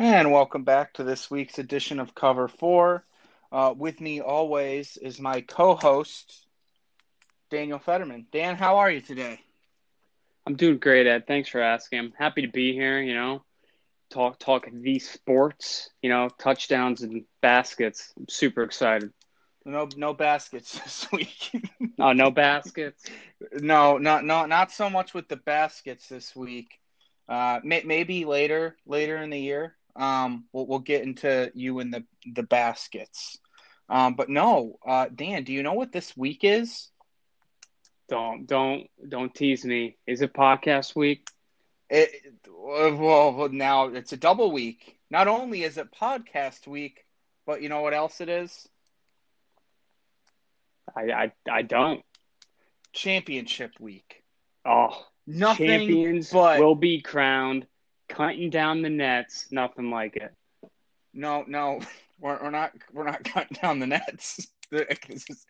And welcome back to this week's edition of Cover 4. Uh, with me always is my co host, Daniel Fetterman. Dan, how are you today? I'm doing great, Ed. Thanks for asking. I'm happy to be here, you know, talk talk these sports, you know, touchdowns and baskets. I'm super excited. No no baskets this week. oh, no baskets? No, not not not so much with the baskets this week. Uh, may, maybe later later in the year. Um, we'll, we'll get into you and the the baskets. Um, but no, uh, Dan, do you know what this week is? Don't don't don't tease me. Is it podcast week? It well now it's a double week. Not only is it podcast week, but you know what else it is? I I, I don't. Championship week. Oh, nothing champions but will be crowned cutting down the nets, nothing like it. No, no, we're, we're not. We're not cutting down the nets. This is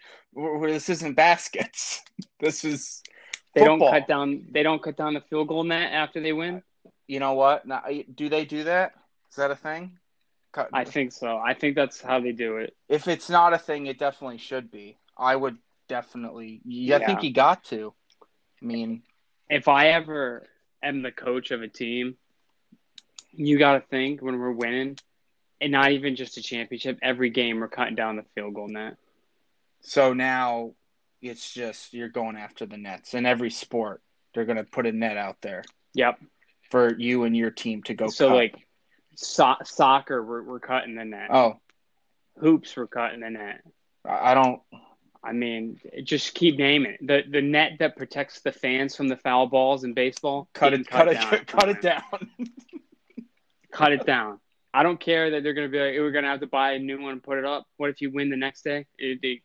this isn't baskets. This is they football. don't cut down. They don't cut down the field goal net after they win. You know what? Now, do they do that? Is that a thing? Cut, I think so. I think that's how they do it. If it's not a thing, it definitely should be. I would definitely. Yeah, I think you got to. I mean, if I ever am the coach of a team you got to think when we're winning, and not even just a championship, every game we're cutting down the field goal net. So now it's just you're going after the nets in every sport. They're going to put a net out there. Yep. For you and your team to go. So cut. like so- soccer, we're we're cutting the net. Oh. Hoops, we're cutting the net. I don't. I mean, just keep naming it. the the net that protects the fans from the foul balls in baseball. Cut it, cut, cut it, down. cut it down. cut it down. I don't care that they're going to be like, we're going to have to buy a new one and put it up. What if you win the next day? It, it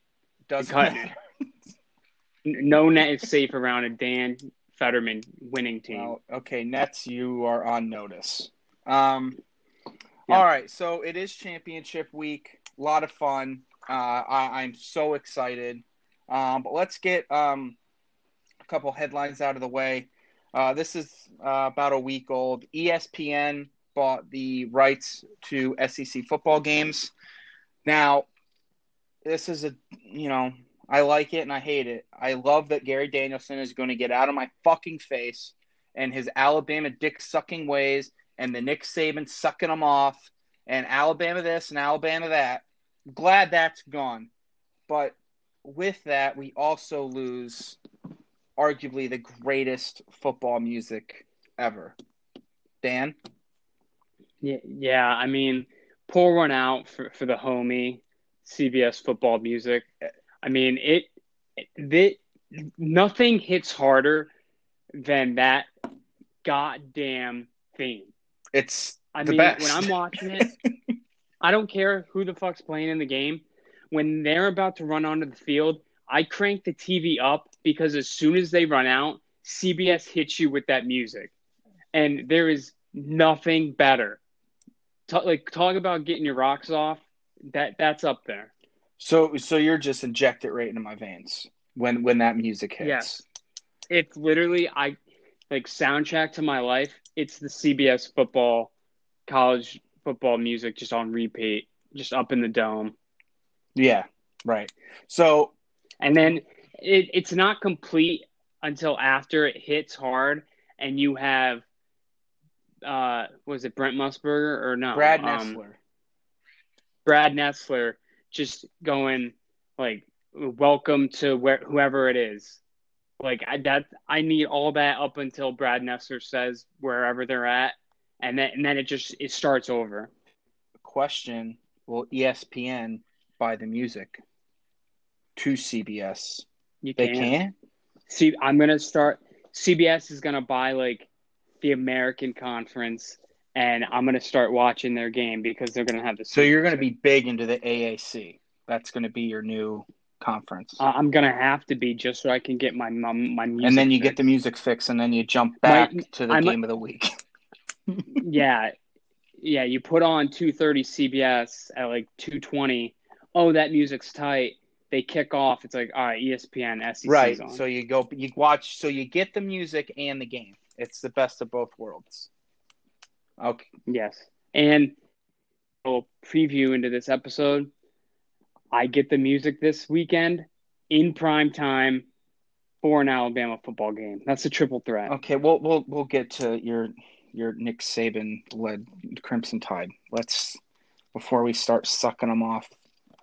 doesn't matter. no net is safe around a Dan Fetterman winning team. Well, okay, Nets, you are on notice. Um, yeah. All right, so it is championship week. A lot of fun. Uh, I, am so excited. Um, but let's get um, a couple headlines out of the way. Uh, this is uh, about a week old. ESPN bought the rights to SEC football games. Now, this is a, you know, I like it and I hate it. I love that Gary Danielson is going to get out of my fucking face and his Alabama dick sucking ways and the Nick Saban sucking them off and Alabama this and Alabama that. Glad that's gone. But with that, we also lose arguably the greatest football music ever. Dan? Yeah, yeah. I mean, pour one out for, for the homie CBS football music. I mean, it, it, nothing hits harder than that goddamn theme. It's I mean, best. when I'm watching it, I don't care who the fuck's playing in the game. When they're about to run onto the field, I crank the TV up because as soon as they run out, CBS hits you with that music. And there is nothing better talk, like talk about getting your rocks off. That that's up there. So so you're just inject it right into my veins when when that music hits. Yes, it's literally I like soundtrack to my life. It's the CBS football, college football music just on repeat, just up in the dome. Yeah, right. So and then it, it's not complete until after it hits hard and you have uh, was it Brent Musburger or no? Brad um, Nessler. Um, Brad Nessler just going like, "Welcome to where whoever it is." Like I, that, I need all that up until Brad Nessler says wherever they're at, and then and then it just it starts over. Question: Will ESPN buy the music to CBS? You they can. can. See, I'm gonna start. CBS is gonna buy like the American Conference, and I'm going to start watching their game because they're going to have the. So you're going to be big into the AAC. That's going to be your new conference. Uh, I'm going to have to be just so I can get my my, my music. And then you fix. get the music fix, and then you jump back my, to the I'm, game of the week. yeah, yeah. You put on 2:30 CBS at like 2:20. Oh, that music's tight they kick off. It's like, all right, ESPN, SEC. Right. On. So you go, you watch, so you get the music and the game. It's the best of both worlds. Okay. Yes. And a little preview into this episode. I get the music this weekend in prime time for an Alabama football game. That's a triple threat. Okay, we'll we'll we'll get to your your Nick Saban led Crimson Tide. Let's before we start sucking them off.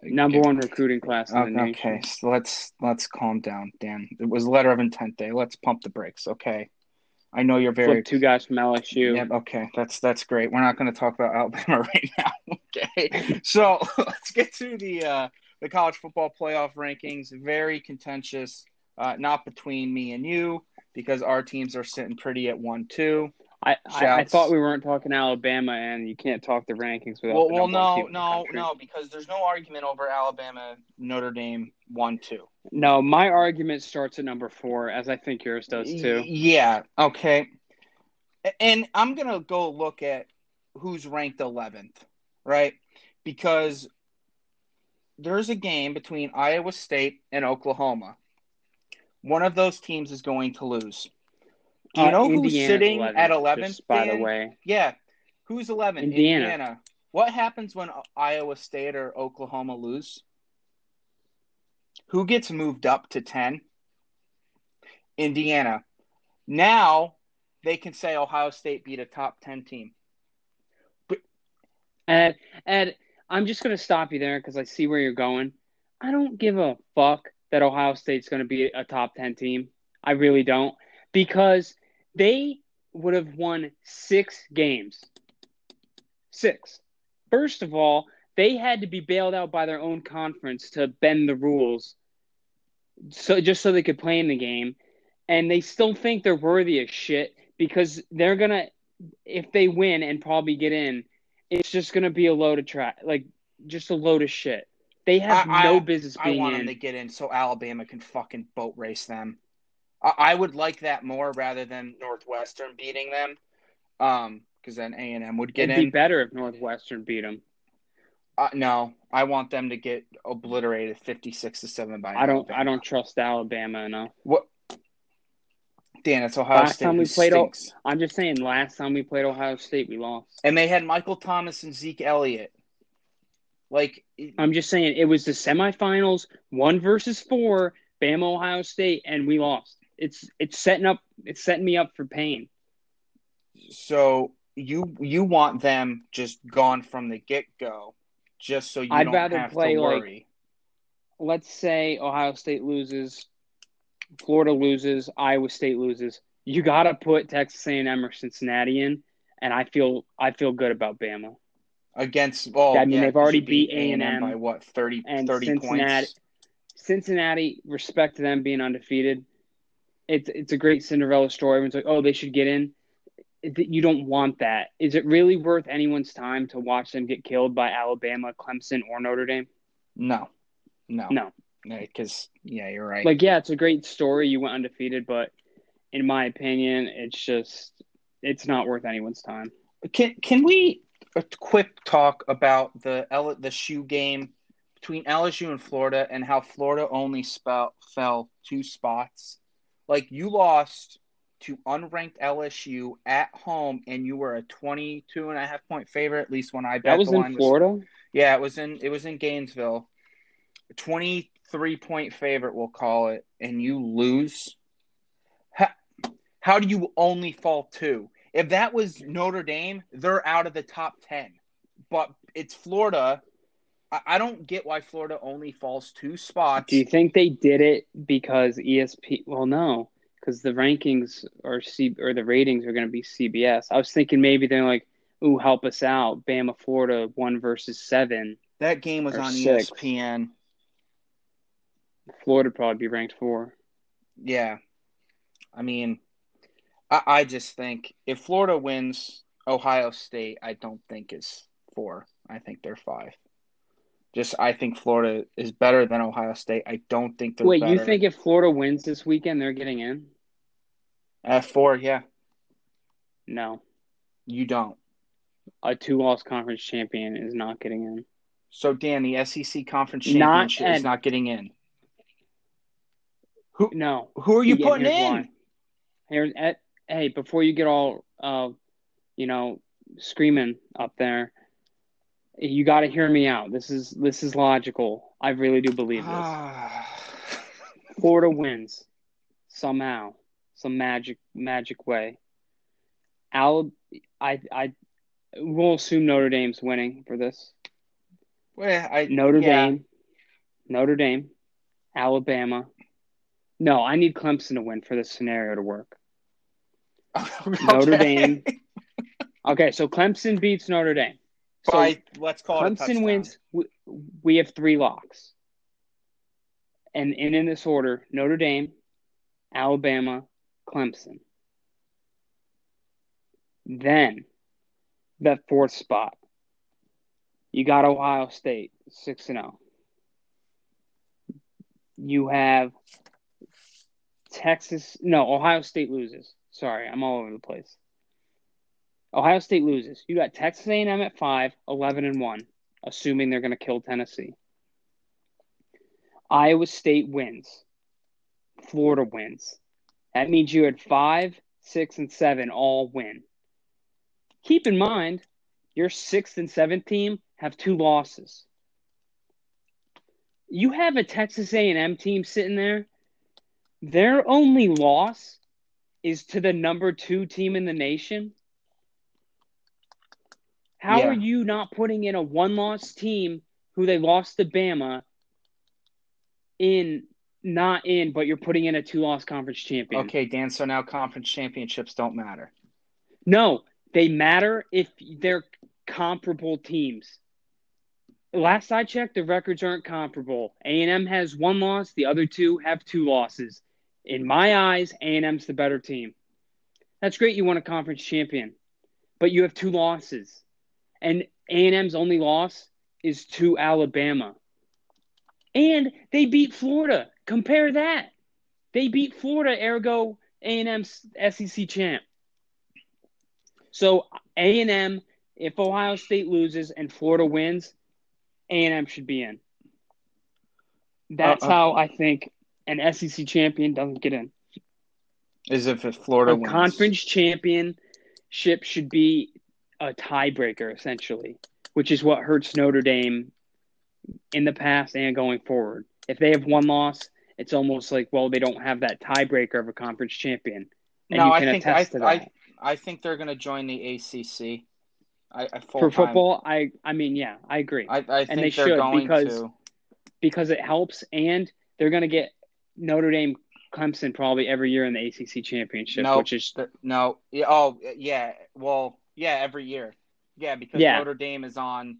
Number one recruiting class in the Okay, okay, so let's let's calm down, Dan. It was letter of intent day. Let's pump the brakes, okay? I know you're very Flip two guys from LSU. Yep, okay, that's that's great. We're not going to talk about Alabama right now. Okay, so let's get to the uh, the college football playoff rankings. Very contentious, uh, not between me and you because our teams are sitting pretty at one two. I, I, I thought we weren't talking Alabama, and you can't talk the rankings without. Well, well, no, no, no, because there's no argument over Alabama Notre Dame one two. No, my argument starts at number four, as I think yours does too. Yeah. Okay. And I'm gonna go look at who's ranked 11th, right? Because there's a game between Iowa State and Oklahoma. One of those teams is going to lose. Do you Uh, know who's sitting 11th, at 11th? just by the way, Yeah. Who's 11? Indiana. What happens when Iowa State or Oklahoma lose? Who gets moved up to 10? Indiana. Now they can say Ohio State beat a top 10 team. Ed, Ed, I'm just gonna stop you there because I see where you're going. I don't give a fuck that Ohio State's gonna be a top ten team. I really don't because they would have won six games. Six. First of all, they had to be bailed out by their own conference to bend the rules, so just so they could play in the game, and they still think they're worthy of shit because they're gonna, if they win and probably get in, it's just gonna be a load of trash, like just a load of shit. They have I- I- no business I being want in. them to get in so Alabama can fucking boat race them. I, I would like that more rather than Northwestern beating them. Um, because then A and M would get It'd in. be better if Northwestern beat them. Uh, no, I want them to get obliterated fifty-six to seven by. I don't. I don't trust Alabama enough. What? Dan, it's Ohio Last State. time we played, O-. I'm just saying. Last time we played Ohio State, we lost. and they had Michael Thomas and Zeke Elliott. Like, I'm just saying it was the semifinals, one versus four, Bama Ohio State, and we lost. It's it's setting up. It's setting me up for pain. so you you want them just gone from the get go, just so you I'd don't rather have play, to like, worry. Let's say Ohio State loses, Florida loses, Iowa State loses. You got to put Texas A&M or Cincinnati in, and I feel I feel good about Bama. against well, I mean, yeah, they've already beat A&M by what 30, and 30 Cincinnati. points. Cincinnati, respect to them being undefeated. It's it's a great Cinderella story. Everyone's like, oh, they should get in. It- You don't want that. Is it really worth anyone's time to watch them get killed by Alabama, Clemson, or Notre Dame? No, no, No. because yeah, you're right. Like, yeah, it's a great story. You went undefeated, but in my opinion, it's just it's not worth anyone's time. Can can we a quick talk about the L, the shoe game between LSU and Florida and how Florida only spell, fell two spots? Like you lost to unranked LSU at home and you were a 22 and a half point favorite at least when I bet That was the line in Florida. yeah, it was in it was in Gainesville. 23 point favorite we'll call it and you lose. How, how do you only fall two? If that was Notre Dame, they're out of the top 10. But it's Florida. I, I don't get why Florida only falls two spots. Do you think they did it because ESP? Well, no, because the rankings are C or the ratings are going to be CBS. I was thinking maybe they're like, "Ooh, help us out, Bama, Florida, one versus seven. that game was on six. ESPN. Florida probably be ranked four. Yeah. I mean, I, I just think if Florida wins, Ohio State, I don't think is four. I think they're five. Just I think Florida is better than Ohio State. I don't think they're Wait, better. you think if Florida wins this weekend, they're getting in? at four? Yeah, No, you don't. a two-loss conference champion is not getting in. So Dan, the SEC conference Not championship is at- not getting in. Who No, who are you Again, putting here's in? why. Here's at hey, before you get all uh, you know, screaming up there. You got to hear me out. This is this is logical. I really do believe this. Florida wins somehow, some magic magic way. Al, I I we'll assume Notre Dame's winning for this. Well, I, Notre yeah. Dame, Notre Dame, Alabama. No, I need Clemson to win for this scenario to work. Notre Dame. Okay, so Clemson beats Notre Dame. So let's call it Clemson touchdown. wins. We, we have three locks. And, and in this order Notre Dame, Alabama, Clemson. Then, that fourth spot, you got Ohio State, 6 and 0. You have Texas. No, Ohio State loses. Sorry, I'm all over the place. Ohio State loses. You got Texas A&M at 5, 11 and 1, assuming they're going to kill Tennessee. Iowa State wins. Florida wins. That means you had 5, 6 and 7 all win. Keep in mind, your 6th and 7th team have two losses. You have a Texas A&M team sitting there. Their only loss is to the number 2 team in the nation. How Yeah. are you not putting in a one loss team who they lost to Bama in not in, but you're putting in a two loss conference champion? Okay, Dan. So now conference championships don't matter. No, they matter if they're comparable teams. Last I checked, the records aren't comparable. A and M has one loss; the other two have two losses. In my eyes, A and M's the better team. That's great. You won a conference champion, but you have two losses, and A and M's only loss is to Alabama, and they beat Florida. Compare that. They beat Florida, ergo A and M's SEC champ. So A and M, if Ohio State loses and Florida wins, A and M should be in. That's Uh, uh. how I think an SEC champion doesn't get in. Is if if Florida A wins. conference championship should be a tiebreaker, essentially, which is what hurts Notre Dame in the past and going forward. If they have one loss, it's almost like, well, they don't have that tiebreaker of a conference champion. And No, you I can think I, to that. I I think they're going to join the ACC. I, I For football, I I mean, yeah, I agree. I, I think they they're should, going because- to. because it helps, and they're going to get Notre Dame, Clemson probably every year in the ACC championship, No, which is no. Oh, yeah. Well, yeah, every year. Yeah, because Yeah. Notre Dame is on.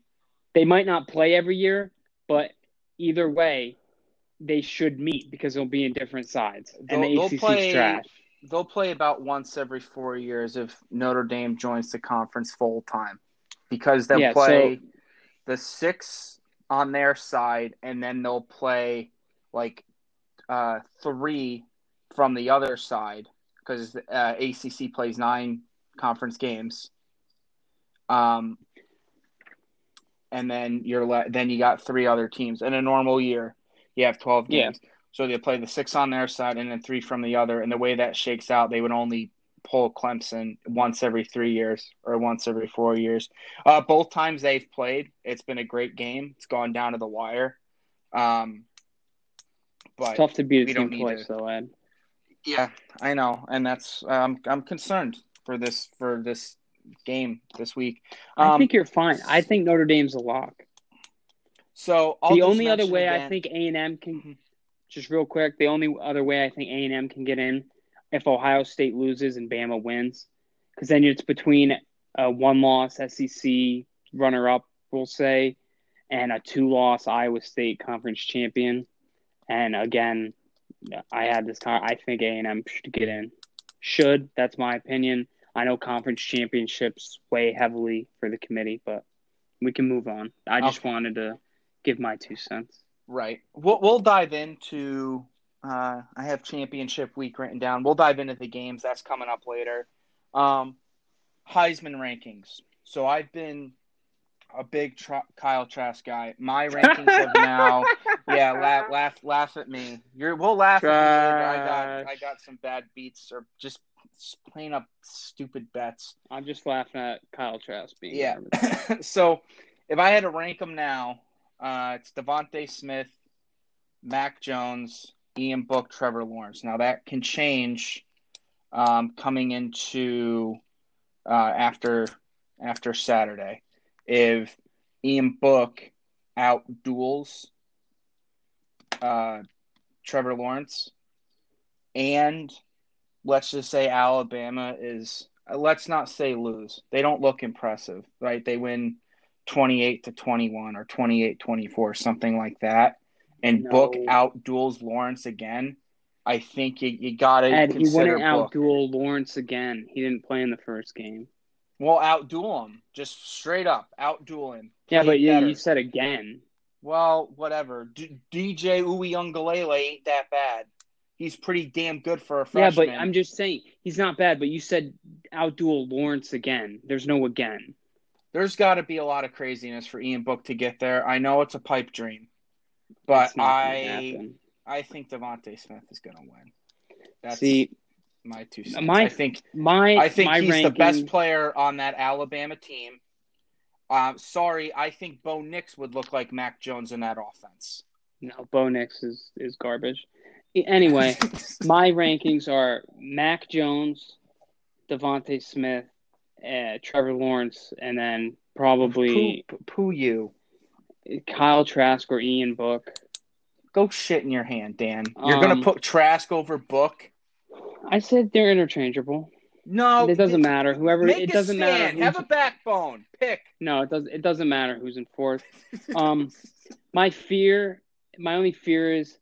they might not play every year, but either way, they should meet because they'll be in different sides, and They'll, the they'll ACC play. trash. They'll play about once every four years if Notre Dame joins the conference full time, because they'll Yeah, play so- the six on their side, and then they'll play like uh, three from the other side because uh, ACC plays nine conference games. Um, and then you're le- then you got three other teams in a normal year. You have twelve Yeah. games, so they play the six on their side and then three from the other. And the way that shakes out, they would only pull Clemson once every three years or once every four years. Uh, both times they've played, it's been a great game. It's gone down to the wire. Um, but It's tough to beat a team twice, to- though, Ed. yeah, I know, and that's um, I'm concerned for this for this game this week. I Um, think you're fine. I think Notre Dame's a lock. so. I'll the only other way I think A and M can, Mhm. just real quick, the only other way I think A and M can get in if Ohio State loses and Bama wins, because then it's between a one-loss SEC runner-up, we'll say, and a two-loss Iowa State conference champion. And again, I had this. I think A and M should get in. Should that's my opinion. I know conference championships weigh heavily for the committee, but we can move on. I just Okay. wanted to give my two cents. Right. We'll we'll dive into. Uh, I have championship week written down. We'll dive into the games. That's coming up later. Um, Heisman rankings. So I've been a big Tra- Kyle Trask guy. My rankings have now yeah, laugh, laugh, laugh at me. You're, we'll laugh at me. I got, I got some bad beats or just, plain up stupid bets. I'm just laughing at Kyle Trask being. Yeah. so, if I had to rank them now, uh, it's DeVonta Smith, Mac Jones, Ian Book, Trevor Lawrence. Now that can change um, coming into uh, after after Saturday. If Ian Book out duels uh, Trevor Lawrence, and let's just say Alabama is uh, let's not say lose. They don't look impressive, right? They win 28 to 21 or 28 24, something like that. And no. Book out duels Lawrence again. I think you, you got to. And he wouldn't out duel Lawrence again. He didn't play in the first game. Well, outduel him, just straight up outduel him. Yeah, but you, you said again. Well, whatever. D- DJ Uiagalelei ain't that bad. He's pretty damn good for a freshman. Yeah, but I'm just saying he's not bad. But you said outduel Lawrence again. There's no again. There's got to be a lot of craziness for Ian Book to get there. I know it's a pipe dream, but I I think DeVonta Smith is going to win. That's, See, my two cents. My, I think my I think my he's ranking... the best player on that Alabama team. Uh, sorry, I think Bo Nix would look like Mac Jones in that offense. No, Bo Nix is is garbage. Anyway, my rankings are Mac Jones, DeVonta Smith, uh, Trevor Lawrence, and then probably poo, poo you, Kyle Trask or Ian Book. Go shit in your hand, Dan. You're um, gonna put Trask over Book. I said they're interchangeable. No, it doesn't matter. Whoever it doesn't stand. matter. Have a backbone. Pick. No, it does. It doesn't matter who's in fourth. um, my fear, my only fear is,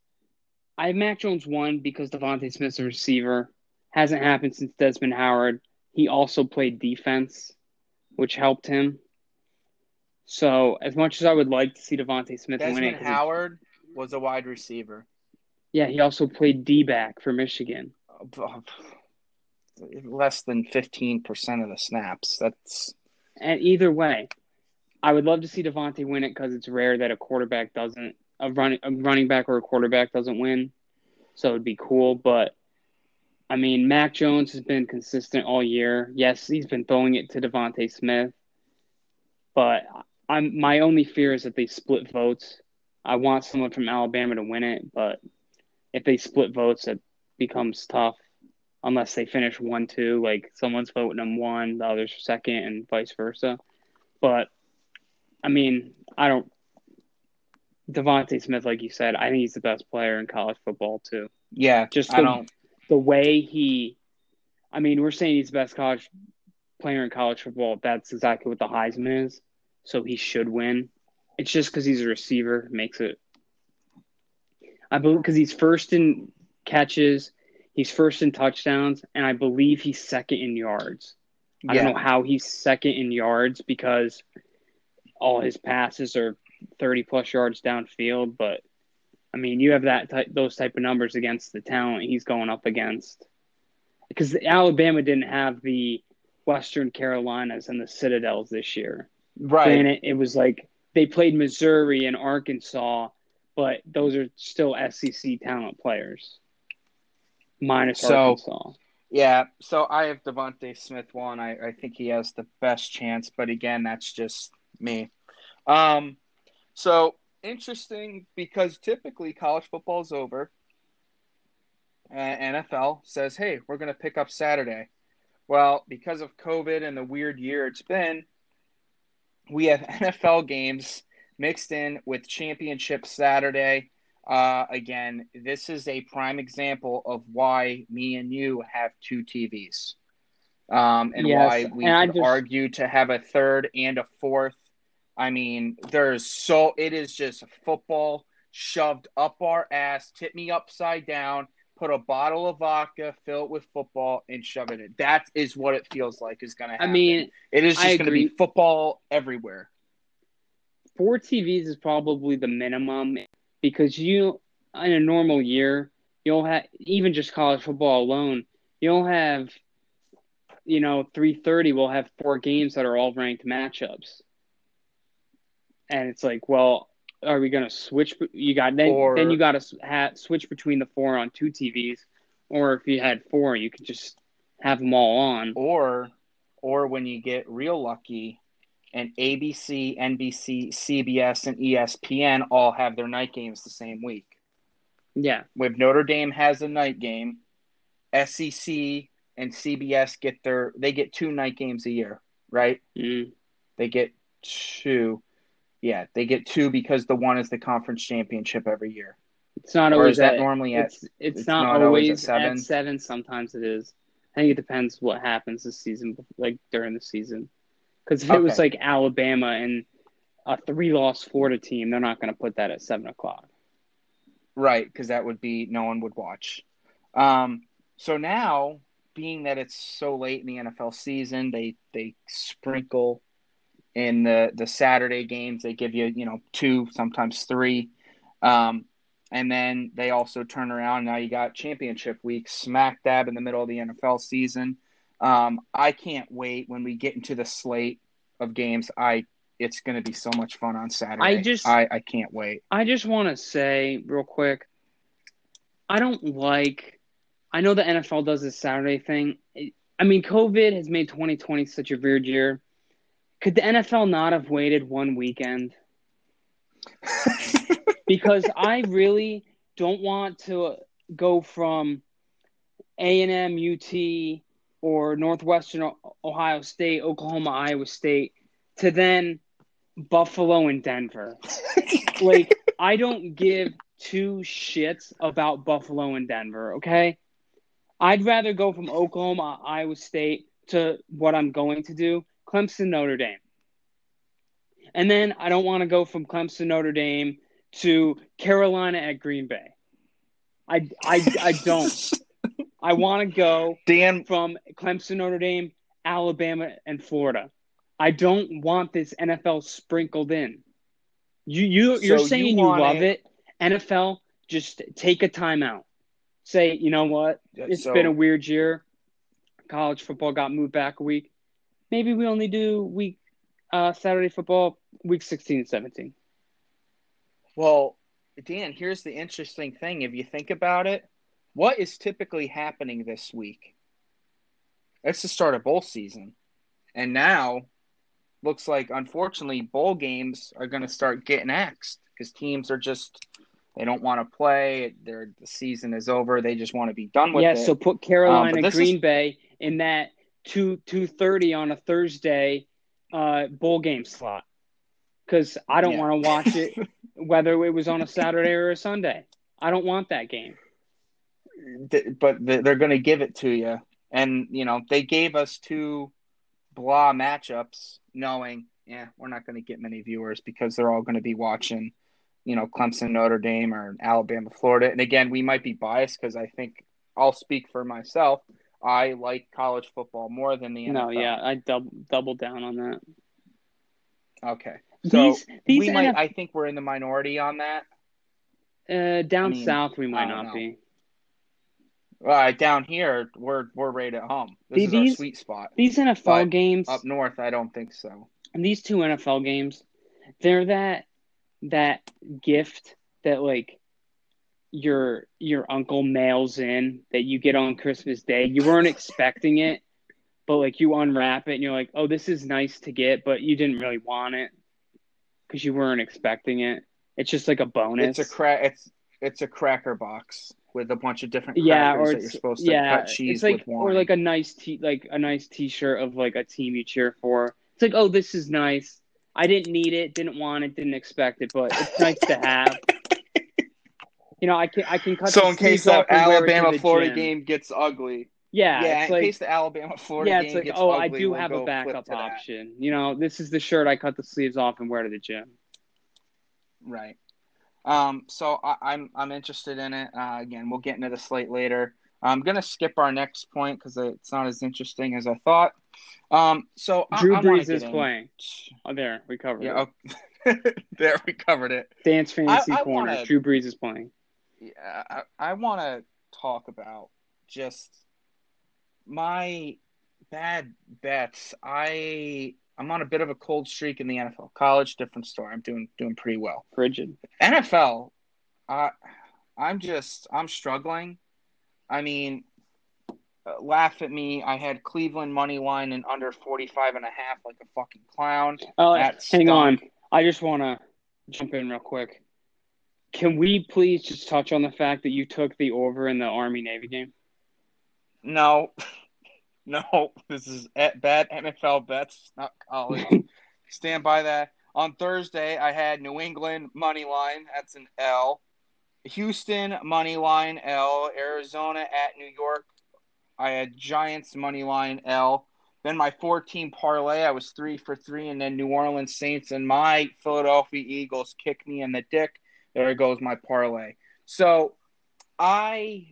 I have Mac Jones one because DeVonta Smith's a receiver. Hasn't happened since Desmond Howard. He also played defense, which helped him. So as much as I would like to see DeVonta Smith Desmond win it, Howard was a wide receiver. Yeah, he also played D back for Michigan less than 15% of the snaps. That's and either way, I would love to see DeVonta win it because it's rare that a quarterback doesn't a running a running back or a quarterback doesn't win. So it'd be cool, but I mean, Mac Jones has been consistent all year. Yes, he's been throwing it to DeVonta Smith, but I'm my only fear is that they split votes. I want someone from Alabama to win it, but if they split votes, that becomes tough unless they finish one two. Like someone's voting them one, the other's second, and vice versa. But I mean, I don't. DeVonta Smith, like you said, I think he's the best player in college football too. Yeah, just the, I don't. the way he. I mean, we're saying he's the best college player in college football. That's exactly what the Heisman is. So he should win. It's just because he's a receiver makes it. I believe because he's first in catches. He's first in touchdowns, and I believe he's second in yards. Yeah. I don't know how he's second in yards because all his passes are 30 plus yards downfield, but I mean, you have that ty- those type of numbers against the talent he's going up against. Because Alabama didn't have the Western Carolinas and the Citadels this year. Right. And it, it was like they played Missouri and Arkansas but those are still SEC talent players. Minus so, Arkansas. Yeah, so I have DeVonta Smith one. I, I think he has the best chance, but again, that's just me. Um, so interesting because typically college football is over. Uh, NFL says, "Hey, we're going to pick up Saturday." Well, because of COVID and the weird year it's been, we have NFL games mixed in with Championship Saturday. Uh, again, this is a prime example of why me and you have two TVs, um, and yes, why we and could just... argue to have a third and a fourth. I mean, there's so it is just football shoved up our ass, tip me upside down, put a bottle of vodka, fill it with football, and shove it in. That is what it feels like is going to happen. I mean, it is just going to be football everywhere four TVs is probably the minimum because you in a normal year you'll have even just college football alone you'll have you know 330 We'll have four games that are all ranked matchups and it's like well are we gonna switch? You got then Or- then you got to ha- switch between the four on two TVs, or if you had four, you could just have them all on. or or when you get real lucky and ABC, NBC, CBS, and ESPN all have their night games the same week. Yeah, If Notre Dame has a night game, SEC and CBS get their they get two night games a year, right? mm. They get two. Yeah, they get two because the one is the conference championship every year. it's not Or always is that at, normally at it's, it's, it's not, not always always, at seven? at seven. Sometimes it is. I think it depends what happens this season, like during the season. Because if it was like Alabama and a three-loss Florida team, they're not going to put that at seven o'clock. Right, because that would be no one would watch. Um, so now, being that it's so late in the NFL season, they they sprinkle in the the Saturday games. They give you you know two, sometimes three, um, and then they also turn around. Now you got championship week, smack dab in the middle of the NFL season. Um, I can't wait when we get into the slate of games. I it's going to be so much fun on Saturday. I just- I, I can't wait. I just want to say real quick, I don't like. I know the NFL does this Saturday thing. I mean, COVID has made 2020 such a weird year. Could the NFL not have waited one weekend? Because I really don't want to go from A and M, UT, or Northwestern Ohio State, Oklahoma, Iowa State, to then Buffalo and Denver like I don't give two shits about Buffalo and Denver, okay? I'd rather go from Oklahoma, Iowa State to what I'm going to do, Clemson, Notre Dame. And then I don't want to go from Clemson, Notre Dame to Carolina at Green Bay. I I I don't. I want to go Dan, from Clemson, Notre Dame, Alabama, and Florida. I don't want this NFL sprinkled in. You you you're So saying you, want love it- it. NFL, just take a timeout. Say, you know what? It's so- been a weird year. College football got moved back a week. Maybe we only do week uh, Saturday football week 16 and 17. Well, Dan, here's the interesting thing. If you think about it, what is typically happening this week? It's the start of bowl season. And now, looks like, unfortunately, bowl games are going to start getting axed because teams are just, they don't want to play. Their, the season is over. They just want to be done with Yeah, it. Yeah, so put Carolina, Um, Green is- Bay in that two two thirty on a Thursday uh, bowl game slot because I don't Yeah. want to watch it whether it was on a Saturday or a Sunday. I don't want that game. But they're going to give it to you. And, you know, they gave us two blah matchups knowing, yeah, we're not going to get many viewers because they're all going to be watching, you know, Clemson, Notre Dame, or Alabama, Florida. And again, we might be biased because I think I'll speak for myself. I like college football more than the NFL. No, yeah, I double double down on that. Okay. So These these we might, I think we're in the minority on that. uh, down I mean, south we might don't know. be. Uh, down here, we're we're right at home. This is our These- sweet spot. These NFL But games, Up north, I don't think so. these two NFL games, they're that that gift that like your your uncle mails in that you get on Christmas Day. You weren't expecting it, but like you unwrap it and you're like, "Oh, this is nice to get," but you didn't really want it because you weren't expecting it. It's just like a bonus. It's a crack. It's it's a cracker box with a bunch of different yeah, crackers or that you're supposed to yeah, cut cheese it's like or like a nice t like a nice T-shirt of like a team you cheer for. It's like, oh, this is nice. I didn't need it, didn't want it, didn't expect it, but it's nice to have. You know, I can I can cut. so the in case sleeves off the and wear it to Alabama Florida gym. game gets ugly, yeah, yeah, in like case the Alabama Florida yeah, game it's like gets oh, ugly, I do we'll have a backup that. option. You know, this is the shirt I cut the sleeves off and wear to the gym. Right. Um, so I, I'm I'm interested in it. Uh, again, we'll get into the slate later. I'm gonna skip our next point because it's not as interesting as I thought. Um, so Drew I, wanna Brees is in- playing. Oh, there we covered Yeah, it. okay. there we covered it. Dance fantasy I corner. wanna- Drew Brees is playing. Yeah, I, I want to talk about just my bad bets. I I'm on a bit of a cold streak in the NFL. College, different story. I'm doing doing pretty well. Frigid. NFL, uh, I'm just I'm struggling. I mean, uh, laugh at me. I had Cleveland money line and under 45 and a half like a fucking clown. Oh, That hang stunk. on. I just want to jump in real quick. Can we please just touch on the fact that you took the over in the Army Navy game? No, no, this is at bad NFL bets, not college. Stand by that. On Thursday, I had New England money line. That's an L. Houston money line L. Arizona at New York. I had Giants money line L. Then my 14 parlay, I was three for three, and then New Orleans Saints and my Philadelphia Eagles kicked me in the dick. There goes my parlay. So I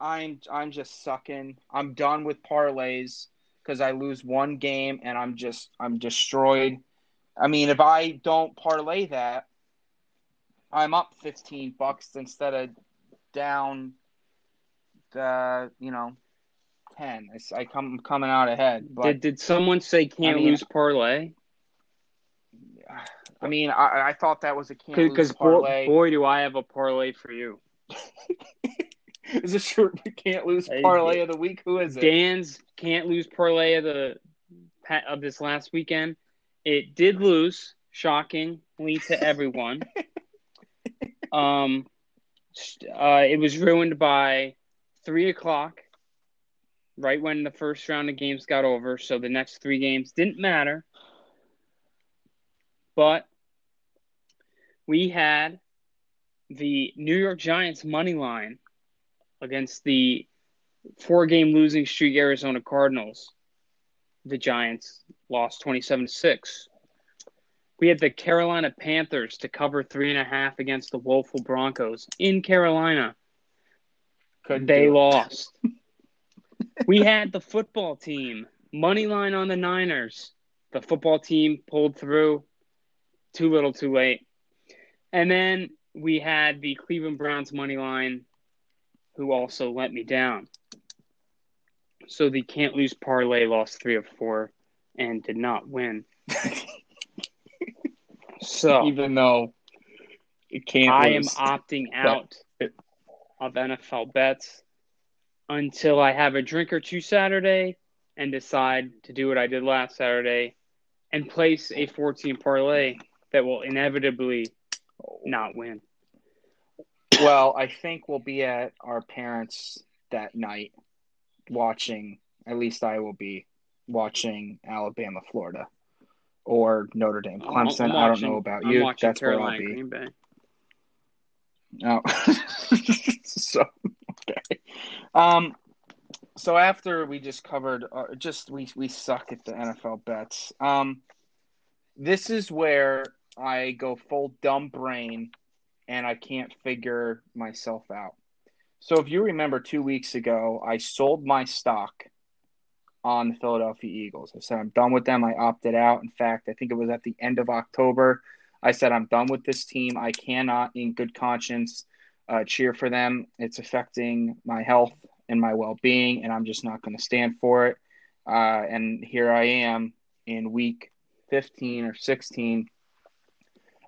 I'm I'm just sucking. I'm done with parlays because I lose one game and I'm just I'm destroyed. I mean, if I don't parlay that, I'm up 15 bucks instead of down the you know 10. It's, I come I'm coming out ahead. But Did did someone say can't I mean- lose parlay? I mean, I, I thought that was a can't lose Because boy, parlay. boy, do I have a parlay for you. Is this your can't lose parlay of the week? Who is it? Dan's can't lose parlay of the of this last weekend. It did lose, shockingly to everyone. um, uh, it was ruined by three o'clock, right when the first round of games got over. So the next three games didn't matter. But we had the New York Giants money line against the four game losing streak Arizona Cardinals. The Giants lost 27 to 6. We had the Carolina Panthers to cover three and a half against the woeful Broncos in Carolina. Couldn't They lost. we had the football team money line on the Niners. The football team pulled through. Too little, too late. And then we had the Cleveland Browns money line, who also let me down. So the can't lose parlay lost three of four and did not win. So even though it can't. I am opting out of NFL bets until I have a drink or two Saturday and decide to do what I did last Saturday and place a 14 parlay that will inevitably not win. Well, I think we'll be at our parents that night watching. At least I will be watching Alabama, Florida, or Notre Dame, Clemson. I'm I don't know about you. watching That's where I'll Carolina be. Green Bay. Oh, so okay. Um, so after we just covered, uh, just we we suck at the NFL bets. Um, this is where I go full dumb brain, and I can't figure myself out. So if you remember, two weeks ago, I sold my stock on the Philadelphia Eagles. I said I'm done with them. I opted out. In fact, I think it was at the end of October. I said I'm done with this team. I cannot, in good conscience, uh, cheer for them. It's affecting my health and my well-being, and I'm just not going to stand for it. Uh, and here I am in week 15 or 16,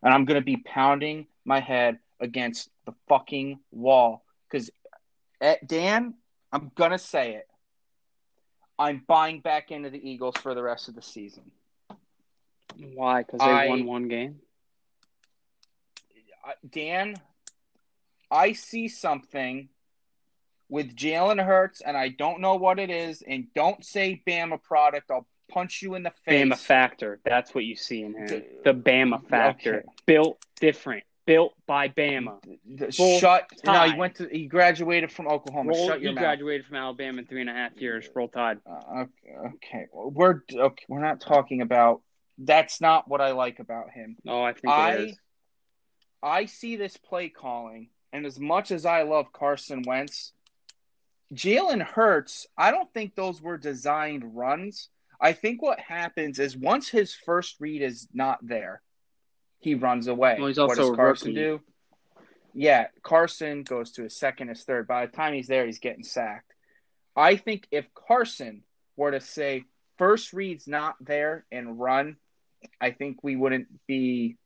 and I'm going to be pounding my head against the fucking wall because eh, Dan, I'm going to say it. I'm buying back into the Eagles for the rest of the season. Why? Because they I- won one game. Dan, I see something with Jalen Hurts, and I don't know what it is. And don't say Bama product. I'll punch you in the face. Bama factor. That's what you see in him. The Bama factor. Okay. Built different. Built by Bama. Full Shut. No, Tide. he went to. He graduated from Oklahoma. Roll, Shut your he mouth. graduated from Alabama in three and a half years. Roll Tide. Uh, okay, okay, we're okay. We're not talking about. That's not what I like about him. Oh, I think I- it is. I see this play calling, and as much as I love Carson Wentz, Jalen Hurts, I don't think those were designed runs. I think what happens is once his first read is not there, he runs away. Well, what does Carson do? Yeah, Carson goes to his second, his third. By the time he's there, he's getting sacked. I think if Carson were to say, first read's not there and run, I think we wouldn't be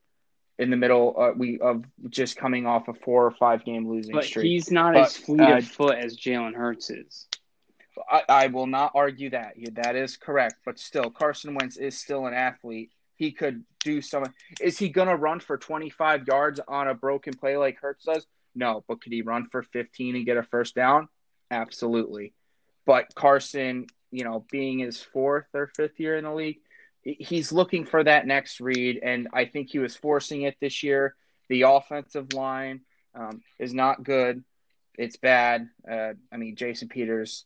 in the middle uh, we of just coming off a four or five game losing but streak. he's not But, as fleet uh, of foot as Jalen Hurts is. I, I will not argue that. That is correct. But still, Carson Wentz is still an athlete. He could do some. Is he going to run for 25 yards on a broken play like Hurts does? No. But could he run for 15 and get a first down? Absolutely. But Carson, you know, being his fourth or fifth year in the league, he's looking for that next read. And I think he was forcing it this year. The offensive line um, is not good. It's bad. Uh, I mean, Jason Peters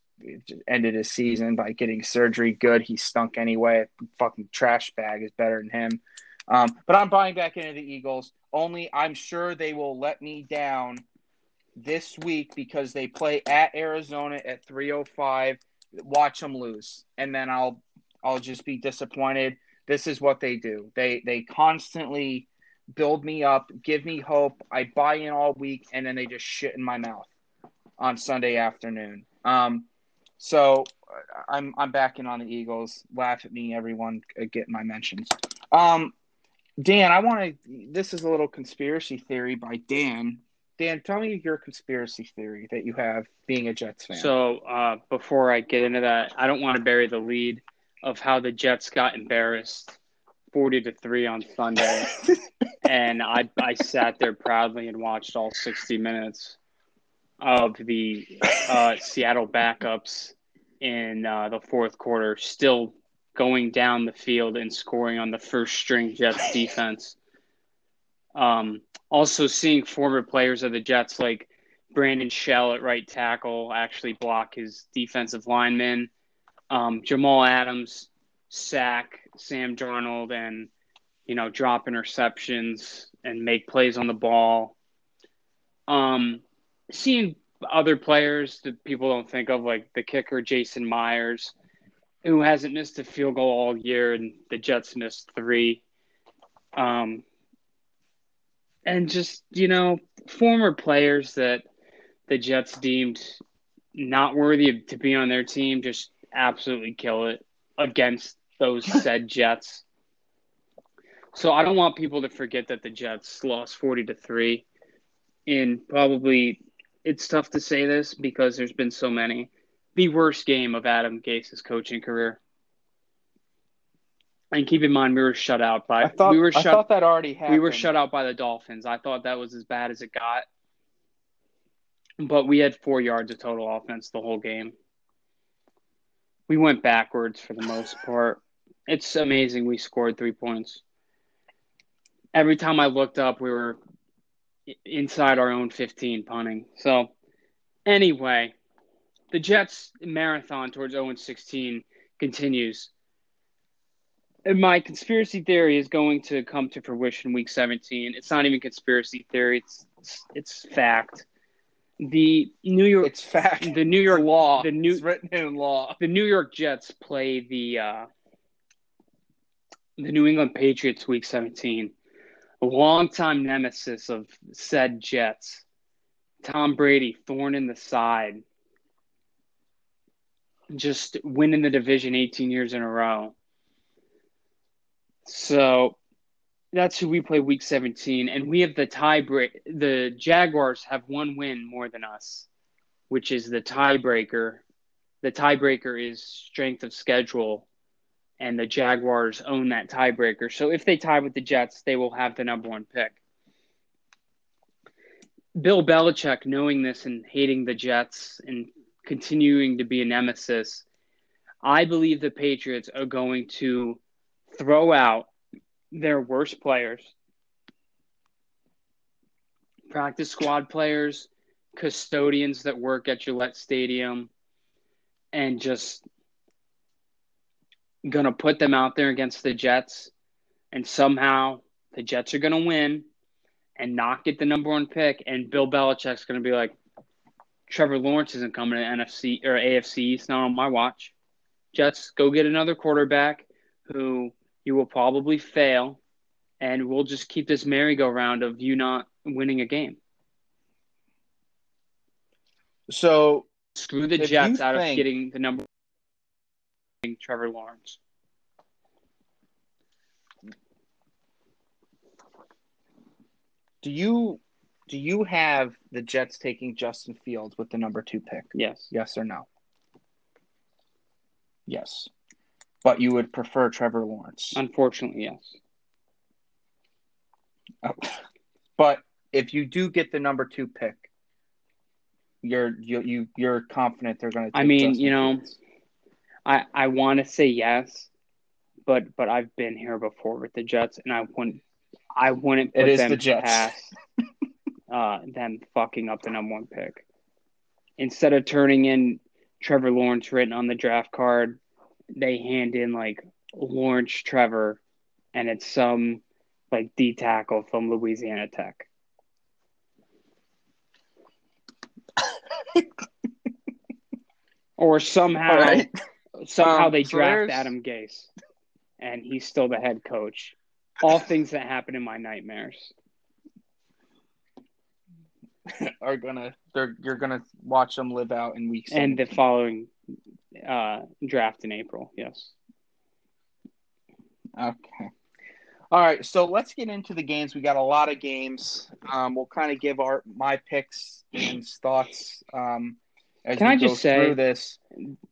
ended his season by getting surgery. Good. He stunk anyway. Fucking trash bag is better than him. Um, but I'm buying back into the Eagles. Only I'm sure they will let me down this week because they play at Arizona at 305. Watch them lose, and then I'll I'll just be disappointed. This is what they do. They they constantly build me up, give me hope. I buy in all week, and then they just shit in my mouth on Sunday afternoon. Um, so I'm I'm backing on the Eagles. Laugh at me, everyone. uh, Get my mentions. Um, Dan, I want to. This is a little conspiracy theory by Dan. Dan, tell me your conspiracy theory that you have being a Jets fan. So uh, before I get into that, I don't want to bury the lead of how the Jets got embarrassed, forty to three on Sunday, and I I sat there proudly and watched all sixty minutes of the uh, Seattle backups in uh, the fourth quarter, still going down the field and scoring on the first string Jets defense. Um, also, seeing former players of the Jets like Brandon Shell at right tackle actually block his defensive lineman. Um, Jamal Adams sack Sam Darnold and you know drop interceptions and make plays on the ball. Um, seeing other players that people don't think of, like the kicker Jason Myers, who hasn't missed a field goal all year, and the Jets missed three. Um, and just you know, former players that the Jets deemed not worthy to be on their team just absolutely kill it against those said Jets. So I don't want people to forget that the Jets lost 40 to 3 in probably it's tough to say this because there's been so many the worst game of Adam Gase's coaching career. And keep in mind we were shut out by I thought we were I thought that already happened. we were shut out by the Dolphins. I thought that was as bad as it got. But we had four yards of total offense the whole game. We went backwards for the most part. It's amazing we scored three points. Every time I looked up, we were inside our own 15 punting. So, anyway, the Jets marathon towards 0 16 continues. And my conspiracy theory is going to come to fruition week 17. It's not even conspiracy theory, it's it's, it's fact. The New York It's fact. the New York law. the new it's written in law. the New York Jets play the uh, the New England Patriots week 17. Longtime nemesis of said Jets. Tom Brady, thorn in the side. Just winning the division 18 years in a row. So that's who we play week 17. And we have the tie break. The Jaguars have one win more than us, which is the tiebreaker. The tiebreaker is strength of schedule, and the Jaguars own that tiebreaker. So if they tie with the Jets, they will have the number one pick. Bill Belichick, knowing this and hating the Jets and continuing to be a nemesis, I believe the Patriots are going to throw out their worst players, practice squad players, custodians that work at Gillette Stadium, and just gonna put them out there against the Jets, and somehow the Jets are gonna win and not get the number one pick, and Bill Belichick's gonna be like, Trevor Lawrence isn't coming to NFC or AFC East, not on my watch. Jets, go get another quarterback who you will probably fail, and we'll just keep this merry-go-round of you not winning a game. So Screw the Jets out of getting the number. Trevor Lawrence. Do you do you have the Jets taking Justin Fields with the number two pick? Yes. Yes or no? Yes. But you would prefer Trevor Lawrence. Unfortunately, yes. Oh. But if you do get the number two pick, you're you, you you're confident they're going to. I mean, Justin you know, Fields. I I want to say yes, but but I've been here before with the Jets, and I wouldn't I wouldn't put it is them the Jets. past uh, them fucking up the number one pick. Instead of turning in Trevor Lawrence written on the draft card, they hand in like Lawrence Trevor, and it's some like D tackle from Louisiana Tech. or somehow right. Somehow um, they draft so Adam Gase, and he's still the head coach. All things that happen in my nightmares are gonna they're you're gonna watch them live out in weeks and the following uh, draft in April. Yes. Okay. All right, so let's get into the games. We got a lot of games. Um, we'll kind of give our my picks and thoughts um, as Can we I go just say, through this.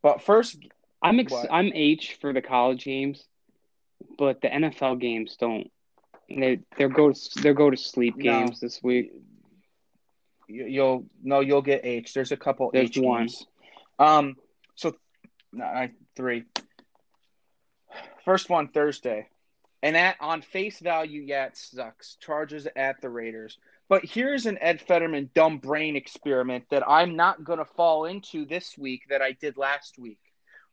But first, I'm ex- I'm H for the college games, but the NFL games don't. They they go to they go to sleep games no, this week. You'll no, you'll get H. There's a couple There's H one. games. Um, so no, three. First one Thursday. And at on face value, yeah, it sucks. Chargers at the Raiders. But here's an Ed Fetterman dumb brain experiment that I'm not going to fall into this week that I did last week.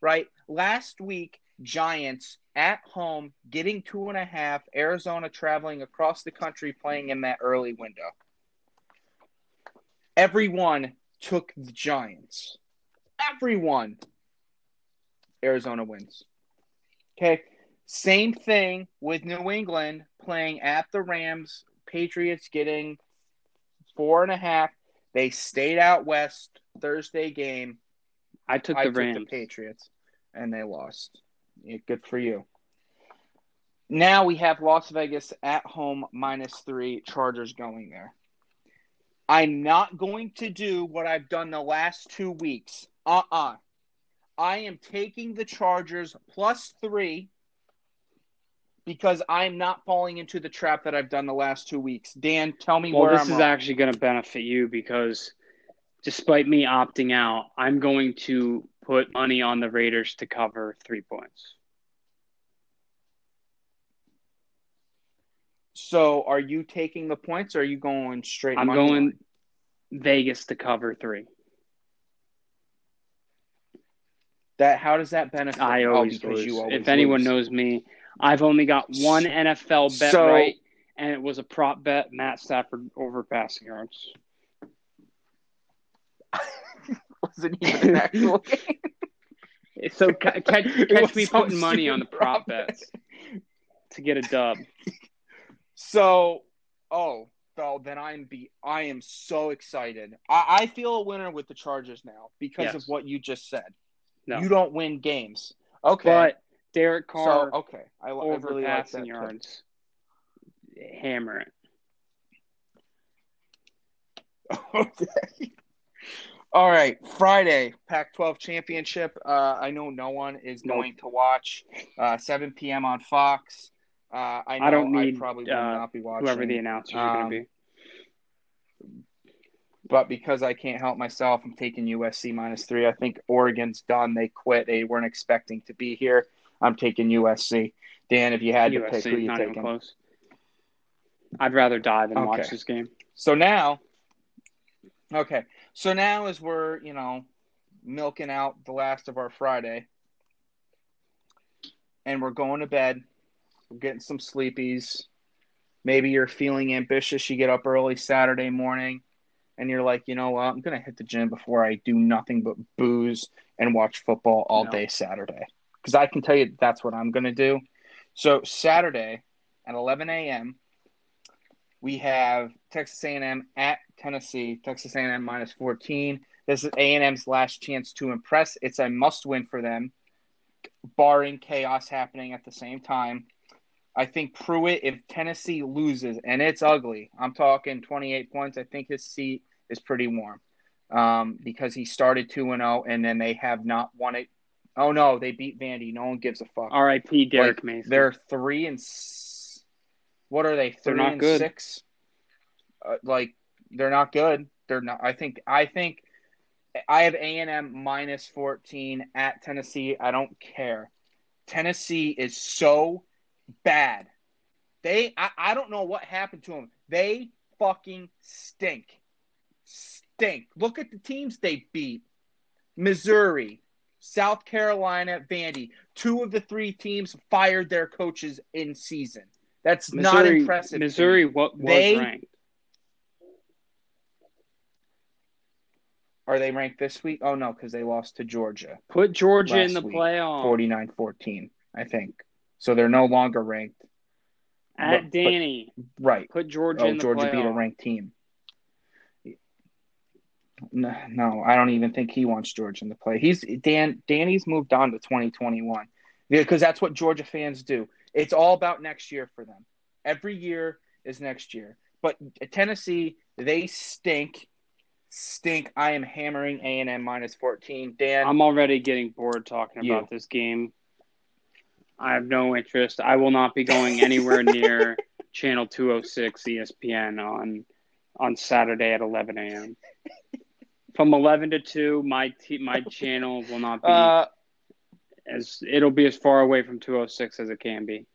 Right? Last week, Giants at home, getting two and a half, Arizona traveling across the country, playing in that early window. Everyone took the Giants. Everyone. Arizona wins. Okay. Same thing with New England playing at the Rams. Patriots getting four and a half. They stayed out west Thursday game. I took I the Rams. the Patriots, and they lost. Yeah, good for you. Now we have Las Vegas at home minus three. Chargers going there. I'm not going to do what I've done the last two weeks. Uh uh-uh. uh I am taking the Chargers plus three because I'm not falling into the trap that I've done the last two weeks. Dan, tell me well, where this I'm is wrong. actually going to benefit you because despite me opting out, I'm going to put money on the Raiders to cover three points. So, are you taking the points or are you going straight? I'm going line? Vegas to cover three. That how does that benefit? I oh, always oh, lose. Always if anyone lose. knows me, I've only got one NFL bet so, right, and it was a prop bet: Matt Stafford over passing yards. Wasn't even an actual game. So catch, catch me putting money on the prop bets to get a dub. So, oh, so then I'm be I am so excited. I, I feel a winner with the Chargers now because yes. of what you just said. No. You don't win games. Okay. But Derek Carr so, okay. I, over I really like yards. Hammer it. Okay. All right, Friday, Pac-12 championship. Uh, I know no one is going to watch. Uh, 7 p.m. on Fox. Uh, I, know I don't need, probably will uh, not be watching. Whoever the announcers are Um, going to be. but because I can't help myself, I'm taking USC minus three. I think Oregon's done. They quit. They weren't expecting to be here. I'm taking USC. Dan, if you had to pick, who you taking? close. I'd rather die than watch this game. So now, okay. So now, as we're you know milking out the last of our Friday, and we're going to bed, we're getting some sleepies. Maybe you're feeling ambitious. You get up early Saturday morning, and you're like, you know what? I'm gonna hit the gym before I do nothing but booze and watch football all No. day Saturday. Because I can tell you that's what I'm gonna do. So Saturday at 11 a.m. We have Texas A&M at Tennessee. Texas A&M minus 14. This is A&M's last chance to impress. It's a must-win for them. barring chaos happening at the same time. I think Pruitt, if Tennessee loses, and it's ugly, I'm talking 28 points, I think his seat is pretty warm um, because he started 2 and 0, and then they have not won it. Oh, no, they beat Vandy. No one gives a fuck. R.I.P. Derek Like, Mason. They're 3 and. s- What are they? 3 They're not and good. 6? Uh, like, they're not good. They're not. I think. I think. I have A and M minus fourteen at Tennessee. I don't care. Tennessee is so bad. They. I, I don't know what happened to them. They fucking stink. Stink. Look at the teams they beat: Missouri, South Carolina, Vandy. Two of the three teams fired their coaches in season. That's not impressive. Missouri what was They- ranked. Are they ranked this week? Oh no, because they lost to Georgia. Put Georgia in the week, playoff. 49-14, I think. So they're no longer ranked. At but- Danny. Right. Put Georgia Oh, in the Georgia playoff. beat a ranked team. No, no, I don't even think he wants Georgia in the play. He's Dan. Danny's moved on to 2021 because that's what Georgia fans do. It's all about next year for them. Every year is next year. But Tennessee, they stink, stink. I am hammering A and M minus 14. Dan, I'm already getting bored talking You. about this game. I have no interest. I will not be going anywhere near channel 206 ESPN on on Saturday at 11 a.m. From 11 to 2, my t- my channel will not be uh, as it'll be as far away from 206 as it can be.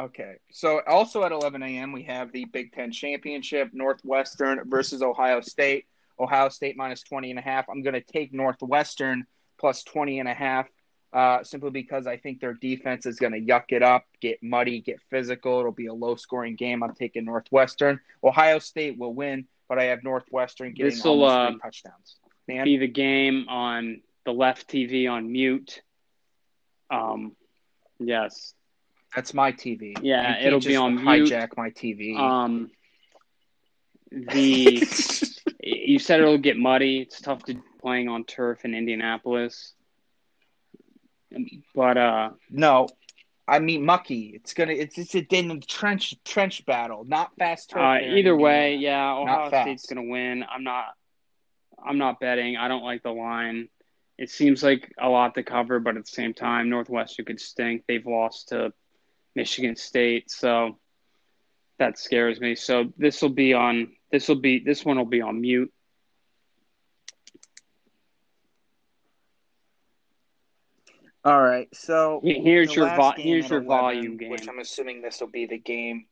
Okay. So also at 11 a.m. we have the Big Ten Championship, Northwestern versus Ohio State. Ohio State minus 20 and a half. I'm going to take Northwestern plus 20 and a half uh, simply because I think their defense is going to yuck it up, get muddy, get physical. It'll be a low scoring game. I'm taking Northwestern. Ohio State will win, but I have Northwestern getting This'll, almost uh, touchdowns. Dan? Be the game on the left TV on mute. Um, yes. That's my TV. Yeah, it'll be on mute. hijack my TV. Um, the you said it'll get muddy. It's tough to playing on turf in Indianapolis, but uh, No, I mean mucky. It's gonna. It's it's a in trench trench battle, not fast turf. uh either way, yeah, Ohio. State's gonna win. I'm not. I'm not betting. I don't like the line. It seems like a lot to cover, but at the same time, Northwestern could stink. They've lost to Michigan State, so that scares me. So this will be on. This will be. This one will be on mute. All right, so Here's your vo- here's your 11, volume game. which I'm assuming this will be the game.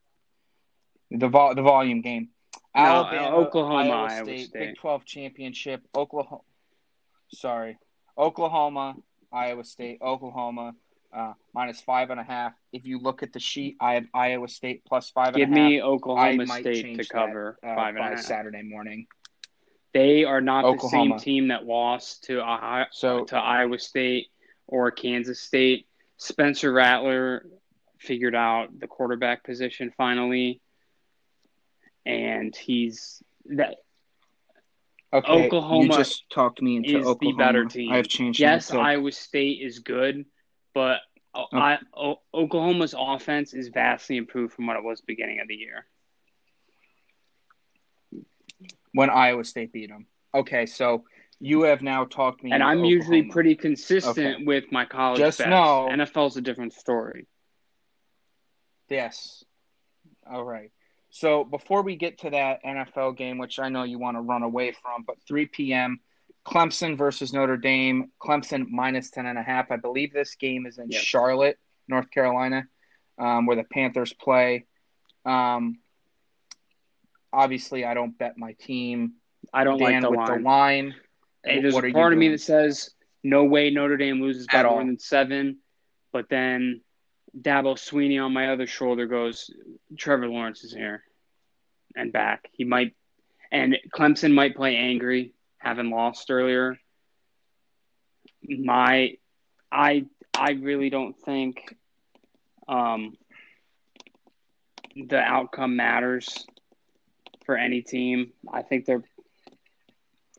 The vol the volume game. No, Alabama, uh, Oklahoma, Iowa Iowa State, State. Big 12 championship. Oklahoma. Sorry, Oklahoma, Iowa State, Oklahoma. Uh, minus five and a half. If you look at the sheet, I have Iowa State plus five and a Give me Oklahoma State to that, cover uh, five and a by half. Saturday morning. They are not the same team that lost to Ohio, So to Iowa State or Kansas State. Spencer Rattler figured out the quarterback position finally, and he's that. okay, Oklahoma you just talked me into is the better team. I have changed. Yes. Iowa State is good, but O- oh. I, o- Oklahoma's offense is vastly improved from what it was beginning of the year. when Iowa State beat them. Okay, so you have now talked me. And I'm usually pretty consistent Okay. with my college Just bets. know- NFL's a different story. Yes. All right. So before we get to that NFL game, which I know you want to run away from, but 3 p.m. Clemson versus Notre Dame. Clemson minus 10 and a half. I believe this game is in Yep. Charlotte, North Carolina, um, where the Panthers play. Um, obviously, I don't bet my team. I don't Dan like the with line. the line. Hey, there's a part of me that says no way Notre Dame loses by more than seven, but then Dabo Swinney on my other shoulder goes, Trevor Lawrence is here and back. He might, and Clemson might play angry, having lost earlier. My, I, I really don't think, um, the outcome matters for any team. I think they're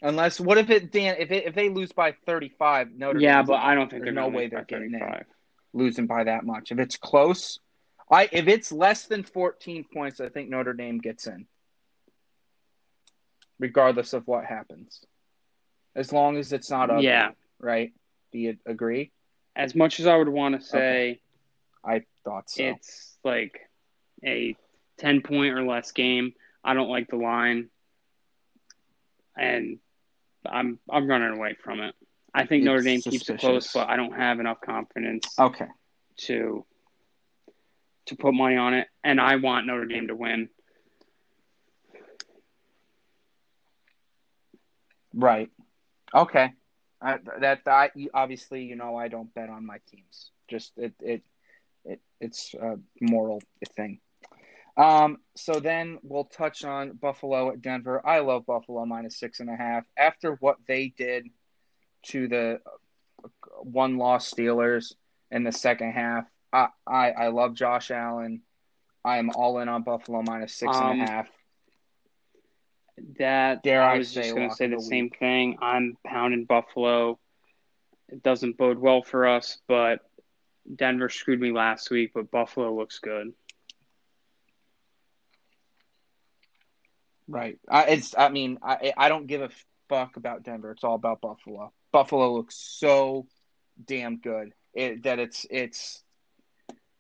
Unless what if it Dan if it, if they lose by thirty five Notre Dame Yeah, Dame's but. I don't think There's no way they're getting in losing by that much. If it's close, I if it's less than fourteen points, I think Notre Dame gets in. Regardless of what happens. As long as it's not ugly, Yeah. right? Do you agree? As much as I would want to say I thought so. it's like a 10 point or less game, I don't like the line. And I'm I'm running away from it. I think It's Notre Dame keeps it close, but I don't have enough confidence okay. to to put money on it, and I want Notre Dame to win. Right. Okay. I, that I obviously you know I don't bet on my teams. Just it it, it it's a moral thing. Um. So then we'll touch on Buffalo at Denver. I love Buffalo minus six and a half after what they did to the one loss Steelers in the second half. I I, I love Josh Allen. I am all in on Buffalo minus six and Um, a half. That Dare I I was just going to say the the same thing. I'm pounding Buffalo. It doesn't bode well for us, but Denver screwed me last week. But Buffalo looks good. Right. I, it's. I mean, I I don't give a fuck about Denver. It's all about Buffalo. Buffalo looks so damn good it, that it's it's.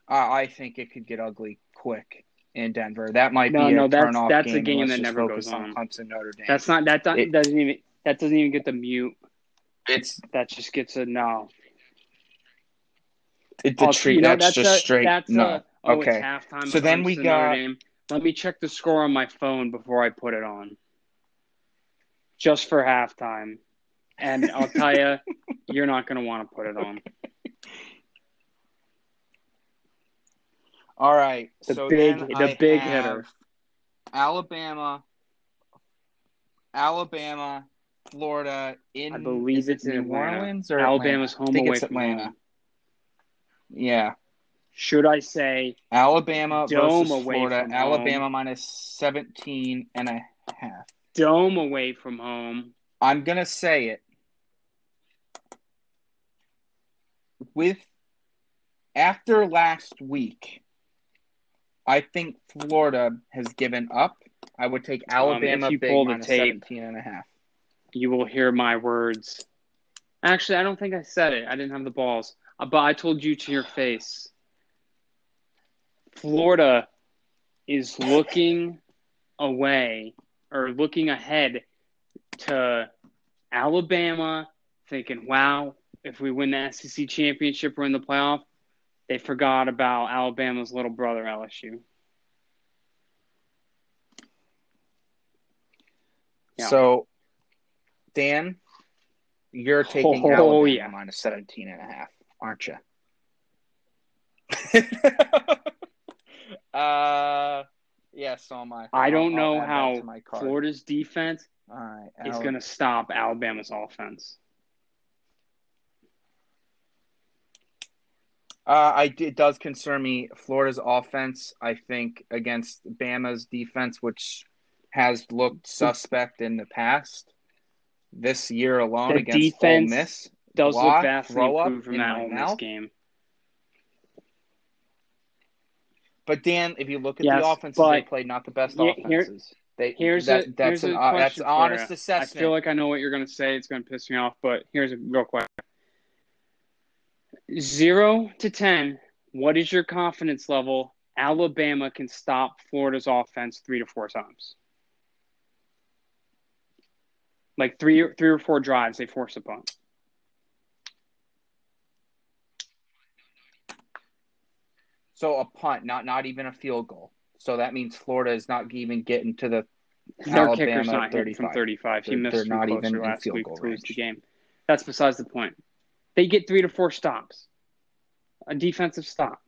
I I think it could get ugly quick in Denver. That might No, be a no, that's- turn-off that's a game. game Let's that just never focus goes on on. Clemson Notre Dame. That's not that do- It- doesn't even that doesn't even get the mute. it's That just gets a no. it, the Oh, treat. you know, that's, just a, straight That's no. A, oh, Okay. it's halftime. So then we Clemson, got- Notre Dame. Let me check the score on my phone before I put it on. Just for halftime, and I'll tell you, you're not going to want to put it on. All right. The so big- then the I big hitter. Alabama, Alabama, Florida. In I believe it's in New. Orleans or Alabama's Atlanta? home away from Atlanta. home. Yeah, Should I say Alabama Dome versus away Florida. from Alabama home. minus 17 and a half. dome away from home? I'm gonna say it with after last week. I think Florida has given up. I would take Alabama Um, you pull the minus tape- 17 and a half. You will hear my words. Actually, I don't think I said it. I didn't have the balls, Uh, but I told you to your face. Florida is looking away or looking ahead to Alabama, thinking, "Wow, if we win the SEC championship, we're in the playoff." They forgot about Alabama's little brother, LSU. Yeah. So, Dan, you're taking Oh, Alabama yeah. minus 17 and a half, aren't you? uh, yeah, so am I. I don't I'll- I'll know how my. Florida's defense All right, is going to stop Alabama's offense. Uh, I it does concern me. Florida's offense, I think, against Bama's defense, which has looked suspect in the past. This year alone The against defense Ole Miss, Does look vastly improved from that Ole Miss game. but Dan, if you look at Yes, the offenses they played, not the best here- here- offenses. they Here's that, a, that's here's an a uh, that's question an honest assessment. I feel like I know what you're going to say. It's going to piss me off, but here's a real question. Zero to ten. What is your confidence level? Alabama can stop Florida's offense three to four times. Like three, or- three or four drives, they force a punt. so a punt, not not even a field goal. So that means Florida is not even getting to the Their Alabama kicker's not hitting 35. from 35. He They're- missed they're not even last field week goal to lose the game. That's besides the point. They get three to four stops. A defensive stop.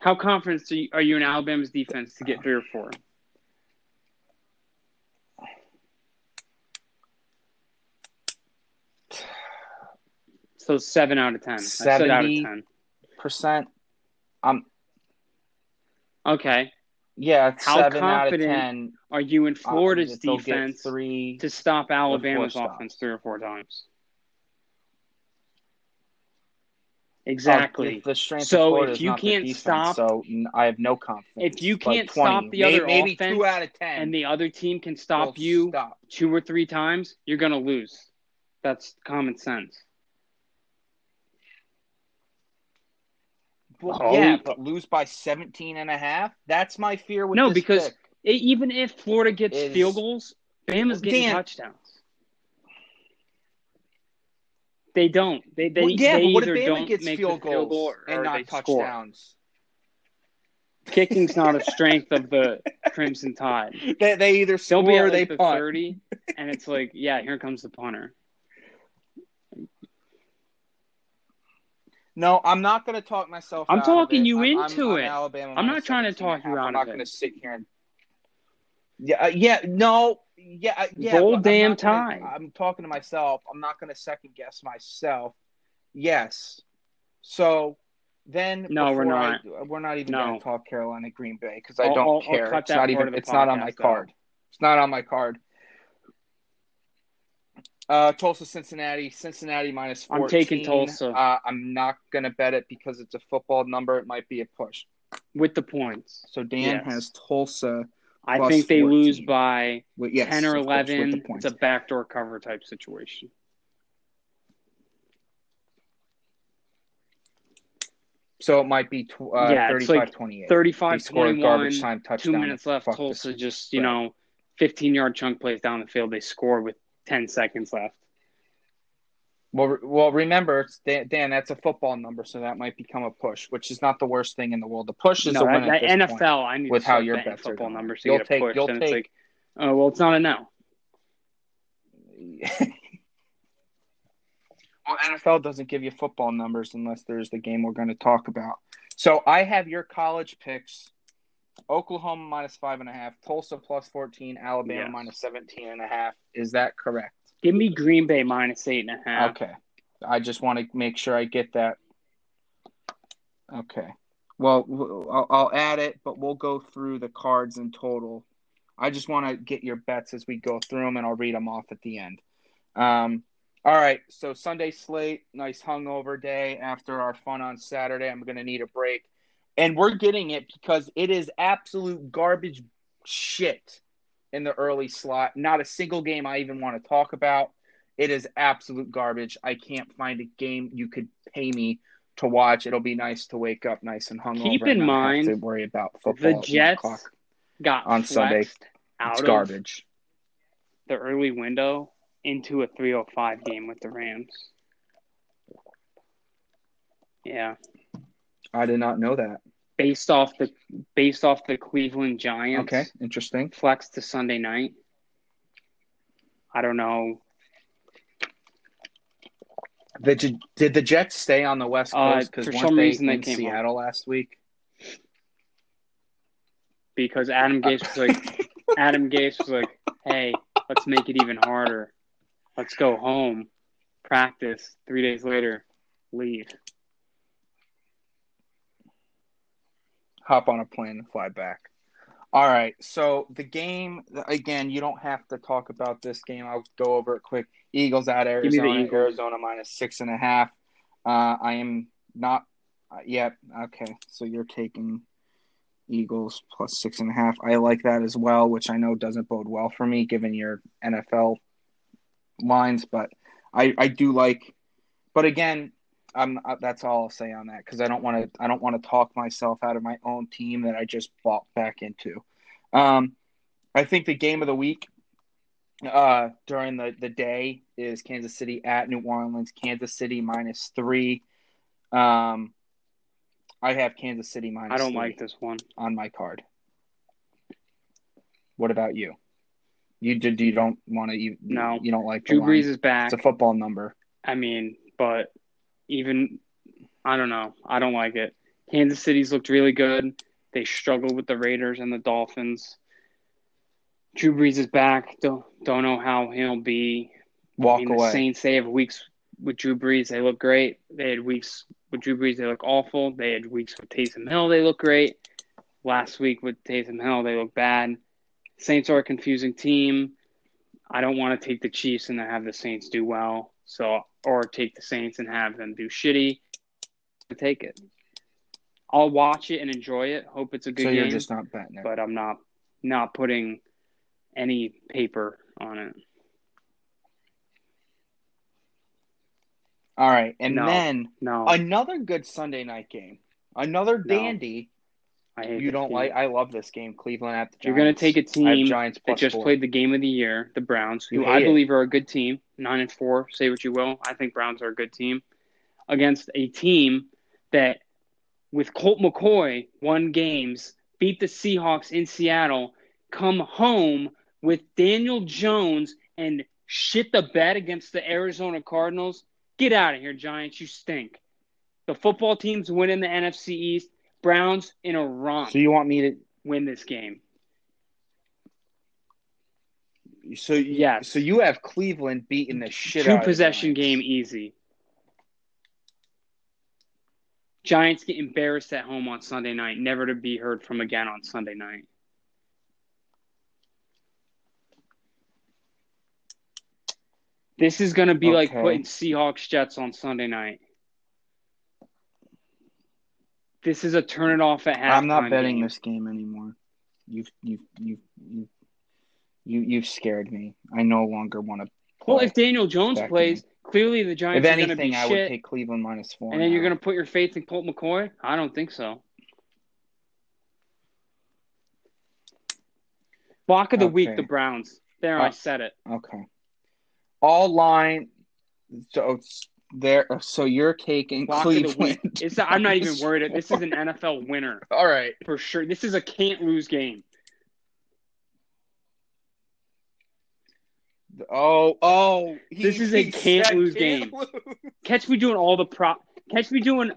How confident are you, are you in Alabama's defense to get three or four? So seven out of ten. Said out of ten. percent. Um, Okay. Yeah, it's How seven out of confident are you in Florida's defense three. to stop Alabama's offense three or four times? Uh, Exactly. the, the strength So if you can't defense, stop- so I have no confidence. If you can't 20, stop the other maybe offense two out of ten, and the other team can stop you Stop. two or three times, you're going to lose. That's common sense. Well, Hope. yeah, but lose by 17 and a half? That's my fear with No, because. E- even if Florida gets Is- field goals, Bama's getting Dan- touchdowns. They don't. They they, Well, yeah, they but what if either Bama don't gets make field the field goal goals or, and not they score. touchdowns? Kicking's not a strength of the Crimson Tide. They, they either score be or they the punt. thirty, and it's like, yeah, here comes the punter. No, I'm not going to talk myself. I'm talking you I'm- into I'm, it. I'm, Alabama I'm not trying to talk you out I'm not going to sit here and. Yeah, uh, yeah, no, yeah, yeah. I'm damn not gonna- I'm talking to myself. I'm not going to second guess myself. Yes. So then, No, we're before I- not. we're not even No. going to talk Carolina Green Bay because I I'll- don't I'll- I'll care. it's not even. It's not on my podcast out. card. It's not on my card. Uh, Tulsa, Cincinnati, Cincinnati minus 14. I'm taking Tulsa. Uh, I'm not going to bet it because it's a football number. It might be a push. with the points. So Dan Yes. has Tulsa. I Plus think they 14. lose by With, yes, 10 or of course, with the 11. It's a backdoor cover type situation. So it might be tw- uh, Yeah, it's 35 like 28. 35 He scored a 21, garbage time touchdown. two minutes left. Fuck Tulsa just, you spread. know, 15 yard chunk plays down the field. They score with 10 seconds left. Well, well, remember, Dan, Dan, that's a football number, so that might become a push, which is not the worst thing in the world. The push is No, a win that, at that this NFL, I need with to how your bets football numbers You'll take- push. you'll and it's take- like, oh, well, it's not a no. well, NFL doesn't give you football numbers unless there's the game we're going to talk about. So I have your college picks: Oklahoma minus five and a half, Tulsa plus fourteen, Alabama Yes. minus seventeen and a half. Is that correct? Give me Green Bay minus eight and a half. Okay. I just want to make sure I get that. Okay. Well, I'll, I'll add it, but we'll go through the cards in total. I just want to get your bets as we go through them, and I'll read them off at the end. Um, all right. So Sunday slate, nice hungover day after our fun on Saturday. I'm going to need a break, and we're getting it because it is absolute garbage shit in the early slot. Not a single game I even want to talk about. It is absolute garbage. I can't find a game you could pay me to watch. It'll be nice to wake up nice and hungover. Keep in mind, have to worry about football. The Jets got On Sunday. out It's garbage. the early window into a 305 game with the Rams. Yeah, I did not know that. Based off the based off the Cleveland Giants. Okay, interesting. flex to Sunday night. I don't know. The, did the Jets stay on the West Uh, Coast? Because for some reason they came Seattle last week? because Adam Gase was like, Adam Gase was like, hey, let's make it even harder. Let's go home, practice. Three days later, leave. Hop on a plane and fly back. All right. So the game again, you don't have to talk about this game. I'll go over it quick. Eagles at me the Arizona. Eagles. Arizona minus six and a half. Uh, I am not. Uh, yep. Okay. So you're taking Eagles plus six and a half. I like that as well, which I know doesn't bode well for me given your NFL lines, but I I do like. But again, I'm that's all I'll say on that because I don't want to I don't want to talk myself out of my own team that I just bought back into. Um, I think the game of the week uh, during the the day is Kansas City at New Orleans. Kansas City minus three. Um, I have Kansas City minus. I don't three like this one. on my card. What about you? You did you don't want to you No. you don't like Drew line. Brees is back. It's a football number. I mean, but even I don't know. I don't like it. Kansas City's looked really good. They struggled with the Raiders and the Dolphins. Drew Brees is back. Don't don't know how he'll be. Walk I mean, the. Saints they have weeks with Drew Brees. They look great. They had weeks with Drew Brees. They look awful. They had weeks with Taysom Hill. They look great. last week with Taysom Hill. They look bad. Saints are a confusing team. I don't want to take the Chiefs and then have the Saints do well. So, or take the Saints and have them do shitty. Take it. I'll watch it and enjoy it. Hope it's a good so game. you're just not betting it. but I'm not not putting any paper on it. All right, and No. then No, another good Sunday night game. Another No. dandy. I hate You don't game. like? I love this game. Cleveland at the Giants. You're going to take a team Giants that just four. played the game of the year, the Browns, who I hate it. believe are a good team, nine and four. Say what you will, I think Browns are a good team against a team that, with Colt McCoy, won games, beat the Seahawks in Seattle, come home with Daniel Jones and shit the bed against the Arizona Cardinals. Get out of here, Giants! You stink. The football team's winning the NFC East. Browns in a romp So you want me to? win this game. So yeah. So you have Cleveland beating the shit Two out of the possession game easy. Giants get embarrassed at home on Sunday night, never to be heard from again on Sunday night. This is going to be like putting Seahawks Jets on Sunday night. This is a turn it off at halftime. I'm not betting game. this game anymore. You've you've you've you you you've scared me. I no longer want to. Well, if Daniel Jones plays, clearly the Giants if are anything, be I would take Cleveland minus four. and then you're going to put your faith in Colt McCoy? I don't think so. Block of the week, the Browns. There, I said it. Okay. All line. So it's there. So you're taking Block of Cleveland. It's, I'm not even worried. This is an NFL winner All right. for sure. This is a can't lose game. Oh, oh. he- This is a can't lose can't game. lose. Catch me doing all the prop. Catch me doing.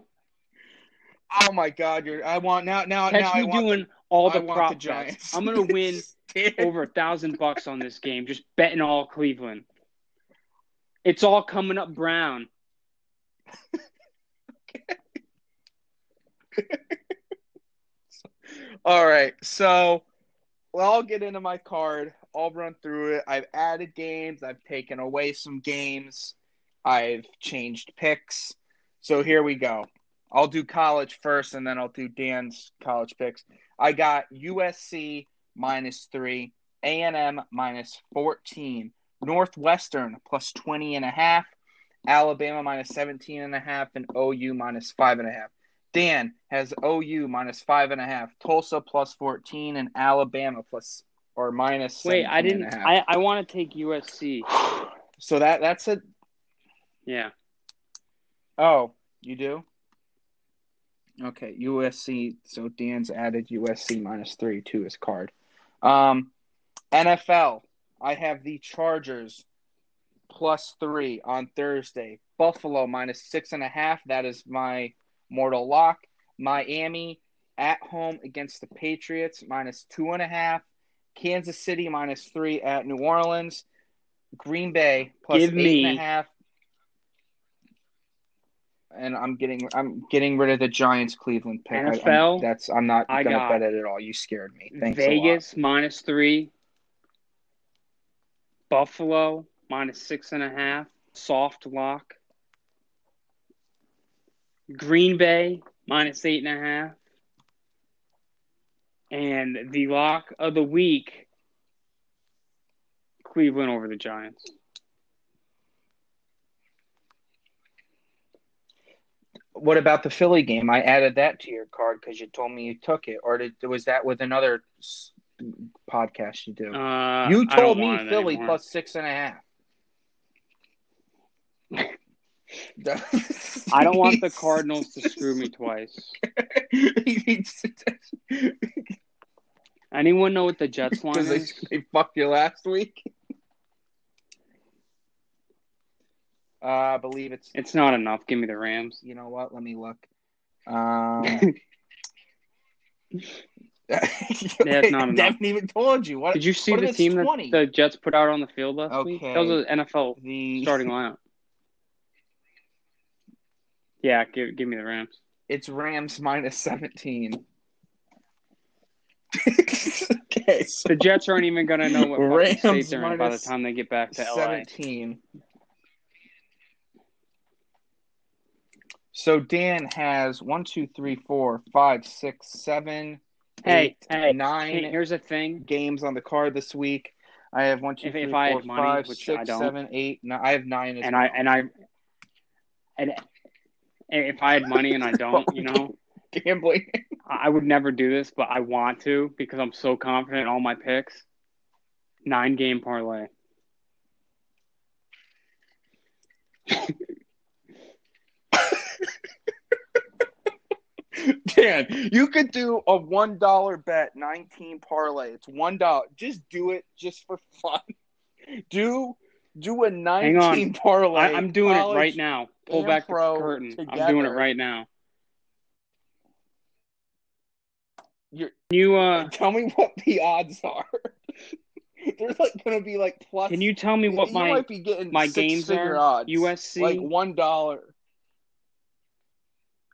Oh my God! You're. I want now. Now. Catch now I me doing all the, the I want prop the. Giants. I'm gonna win over a thousand bucks on this game. Just betting all Cleveland. It's all coming up brown. All right, so well, I'll get into my card. I'll run through it. I've added games. I've taken away some games. I've changed picks. So here we go. I'll do college first, and then I'll do Dan's college picks. I got USC minus three, A and M minus fourteen, Northwestern plus 20 and a half, Alabama minus 17 and a half, and OU minus five and a half. Dan has OU minus five and a half, Tulsa plus 14, and Alabama plus or minus. Wait, I didn't. I, I want to take USC. So that that's a. Yeah. Oh, you do. Okay, USC. So Dan's added USC minus three to his card. Um, NFL. I have the Chargers plus three on Thursday. Buffalo minus six and a half. That is my mortal lock. Miami at home against the Patriots minus two and a half. Kansas City minus three at New Orleans. Green Bay plus Give eight me- and a half. And I'm getting I'm getting rid of the Giants Cleveland pick. I- I'm- NFL, that's I'm not I gonna bet it at all. You scared me. Thanks a lot. Vegas minus three. Buffalo minus six and a half. Soft lock. Green Bay minus eight and a half. And the lock of the week Cleveland over the Giants. What about the Philly game? I added that to your card because you told me you took it, or did, was that with another s- podcast you do? Uh, you told me Philly plus six and a half. I don't want the Cardinals to screw me twice. Anyone know what the Jets line they, is? they fucked you last week. Uh, I believe it's. It's not enough. Give me the Rams. You know what? Let me look. Um, it's not I enough. haven't even told you. What Did you see the team 20? that the Jets put out on the field last week? That was an NFL the starting lineup. Yeah, give give me the Rams. It's Rams minus seventeen. okay, so The Jets aren't even going to know what Rams state they're in by the time they get back to LA. 17. So Dan has one, two, three, four, five, six, seven, Hey, eight, hey, nine Hey, here's a thing. games on the card this week. I have one, two, If- three, if four, money, five, which six, I don't. seven, eight, nine. I have nine as And well. I and I and if I had money and I don't, you know, gambling. I would never do this, but I want to because I'm so confident in all my picks. Nine game parlay. Dan, you could do a one dollar bet, nineteen parlay. It's one dollar. Just do it, just for fun. Do do a Hang nineteen on. parlay. I, I'm doing it right now. Pull back the curtain. I'm doing it right now. You're- you uh Tell me what the odds are. There's like gonna be like plus. can you tell me what my might be getting my games are? odds. USC like one dollar.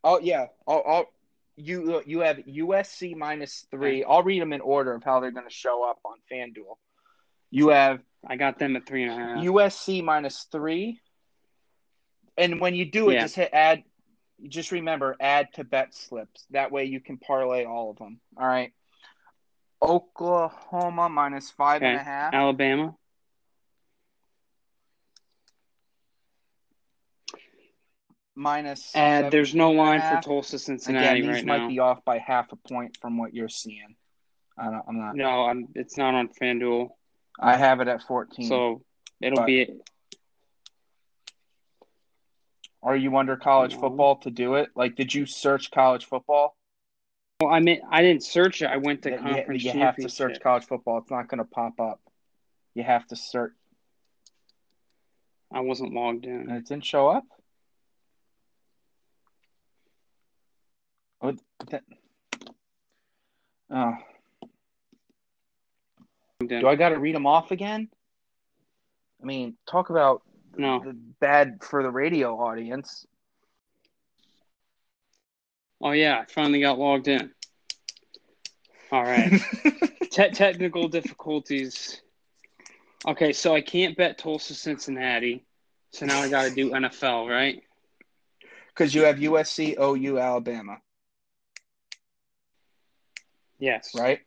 Oh yeah, I'll, I'll, you you have USC minus three. I'll read them in order of how they're going to show up on FanDuel. You have I got them at three and a half. USC minus three, and when you do it, Yeah. just hit add. Just remember, add to bet slips. That way you can parlay all of them. All right. Oklahoma minus five and a half. Alabama. Minus. Uh, there's no 17 and line for. Tulsa, Cincinnati Again, these right might now. be off by half a point from what you're seeing. I don't, I'm not. No, I'm, it's not on FanDuel, I have it at 14. so it'll be. Are you under college football to do it? Like, did you search college football? Well, I mean, I didn't search it. I went to conference you, have to search college football. It's not going to pop up. You have to search. I wasn't logged in. it didn't show up. Oh, that- oh. Do I got to read them off again? I mean, talk about No. the bad for the radio audience. Oh yeah, I finally got logged in. All right. Te- technical difficulties. Okay, so I can't bet Tulsa, Cincinnati. So now I got to do NFL, right? Because you have USC, OU, Alabama, Yes. right?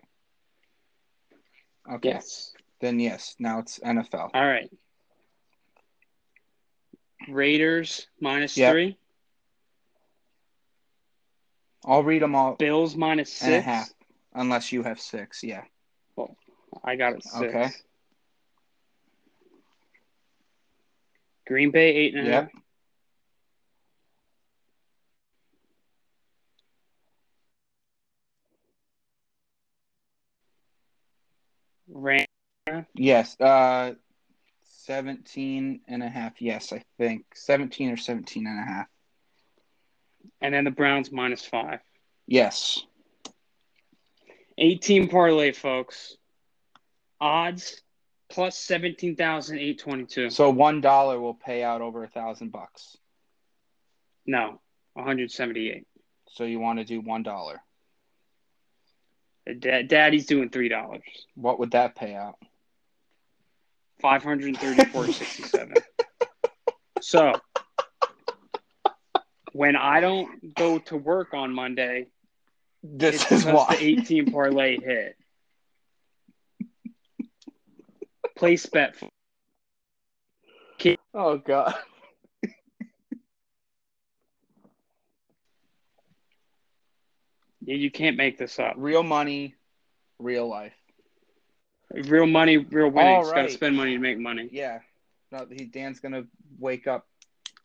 Okay. Yes. Then yes, now it's NFL. All right. Raiders minus Yep. three. I'll read them all Bills minus six. and a half, unless you have six. Yeah. Well, I got it six. Okay. Green Bay eight and eight and a half. Yes. Uh, 17 and a half. Yes, I think 17 or 17 and a half. and then the Browns minus five. Yes. 18 parlay, folks. Odds plus 17,822. So one dollar will pay out over a thousand bucks. No, 178. So you want to do one dollar. Da- Daddy's doing $3. What would that pay out? 534.67. so, when I don't go to work on Monday, This is why. the 18 parlay hit. Place bet. Oh god. You you can't make this up. Real money, real life. Real money, real winnings. All Got to spend money to make money. Yeah. No, he, Dan's gonna wake up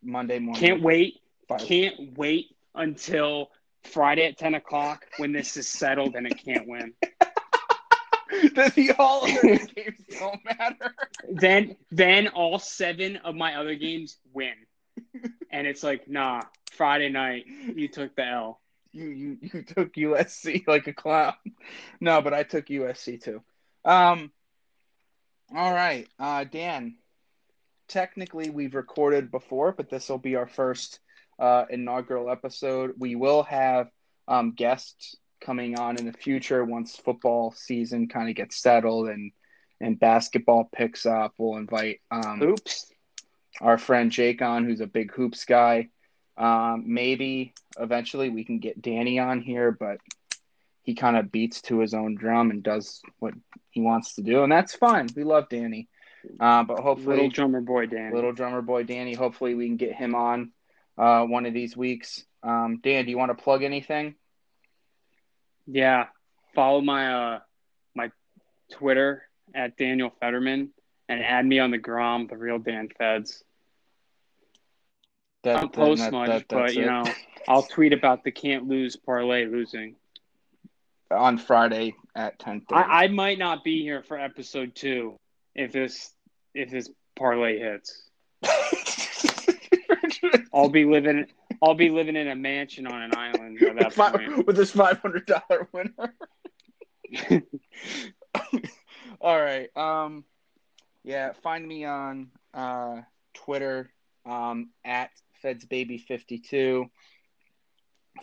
Monday morning. Can't wait. by- Can't wait until Friday at 10 o'clock when this is settled and it can't win. Does he all of their games don't matter? Then, then all seven of my other games win. And it's like, nah, Friday night, you took the L. You you you took USC like a clown. No, but I took USC too. Um. All right, uh, Dan. Technically, we've recorded before, but this will be our first uh, inaugural episode. We will have um, guests coming on in the future once football season kind of gets settled and and basketball picks up. We'll invite um, Oops. our friend Jake on, who's a big hoops guy. Um, maybe eventually we can get Danny on here, but he kind of beats to his own drum and does what he wants to do, and that's fine. We love Danny, uh, but hopefully, Little drummer boy Dan. little drummer boy Danny. Hopefully, we can get him on uh, one of these weeks. Um, Dan, do you want to plug anything? Yeah. Follow my uh my Twitter at Daniel Fetterman and add me on the Grom, the real Dan Feds. That, I don't post much, but you it. know, I'll tweet about the can't lose parlay losing. on Friday at ten thirty. I, I might not be here for episode two if this if this parlay hits. I'll be living I'll be living in a mansion on an island at that Fi- point. with this five hundred dollar winner. All right. Um, yeah. Find me on uh, Twitter um, at FedsBaby52.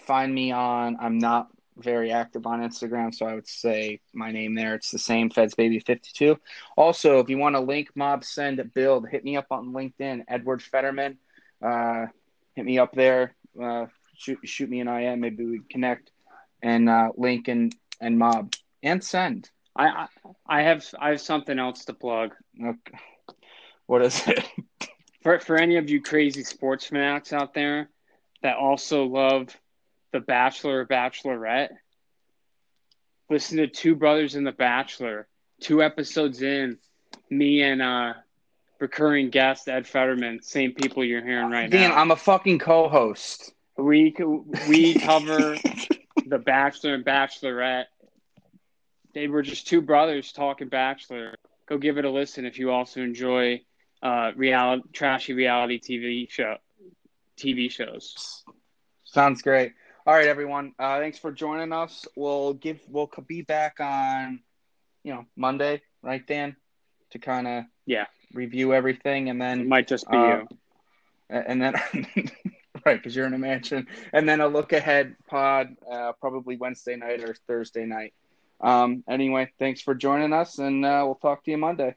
Find me on. I'm not very active on Instagram, so I would say my name there. It's the same Feds Baby 52. Also, if you want to link, mob send build, hit me up on LinkedIn, Edward Fetterman. Uh, hit me up there. Uh, shoot, shoot me an IM. Maybe we connect and uh, link and and mob and send. I, I I have I have something else to plug. Okay. What is it? For for any of you crazy sports fanatics out there that also love The Bachelor or Bachelorette, listen to Two Brothers in The Bachelor. Two episodes in, me and uh recurring guest Ed Fetterman, same people you're hearing right Dan, now. I'm a fucking co-host. we we cover The Bachelor and Bachelorette. They were just two brothers talking Bachelor. Go give it a listen if you also enjoy uh reality trashy reality TV show TV shows. Sounds great. All right, everyone. Uh, thanks for joining us. We'll give. We'll be back on, you know, Monday, right, Dan, to kind of Yeah. review everything, and It then might just be Uh, you. and then right because you're in a mansion, and then a look ahead pod, uh, probably Wednesday night or Thursday night. Um, anyway, thanks for joining us, and uh, we'll talk to you Monday.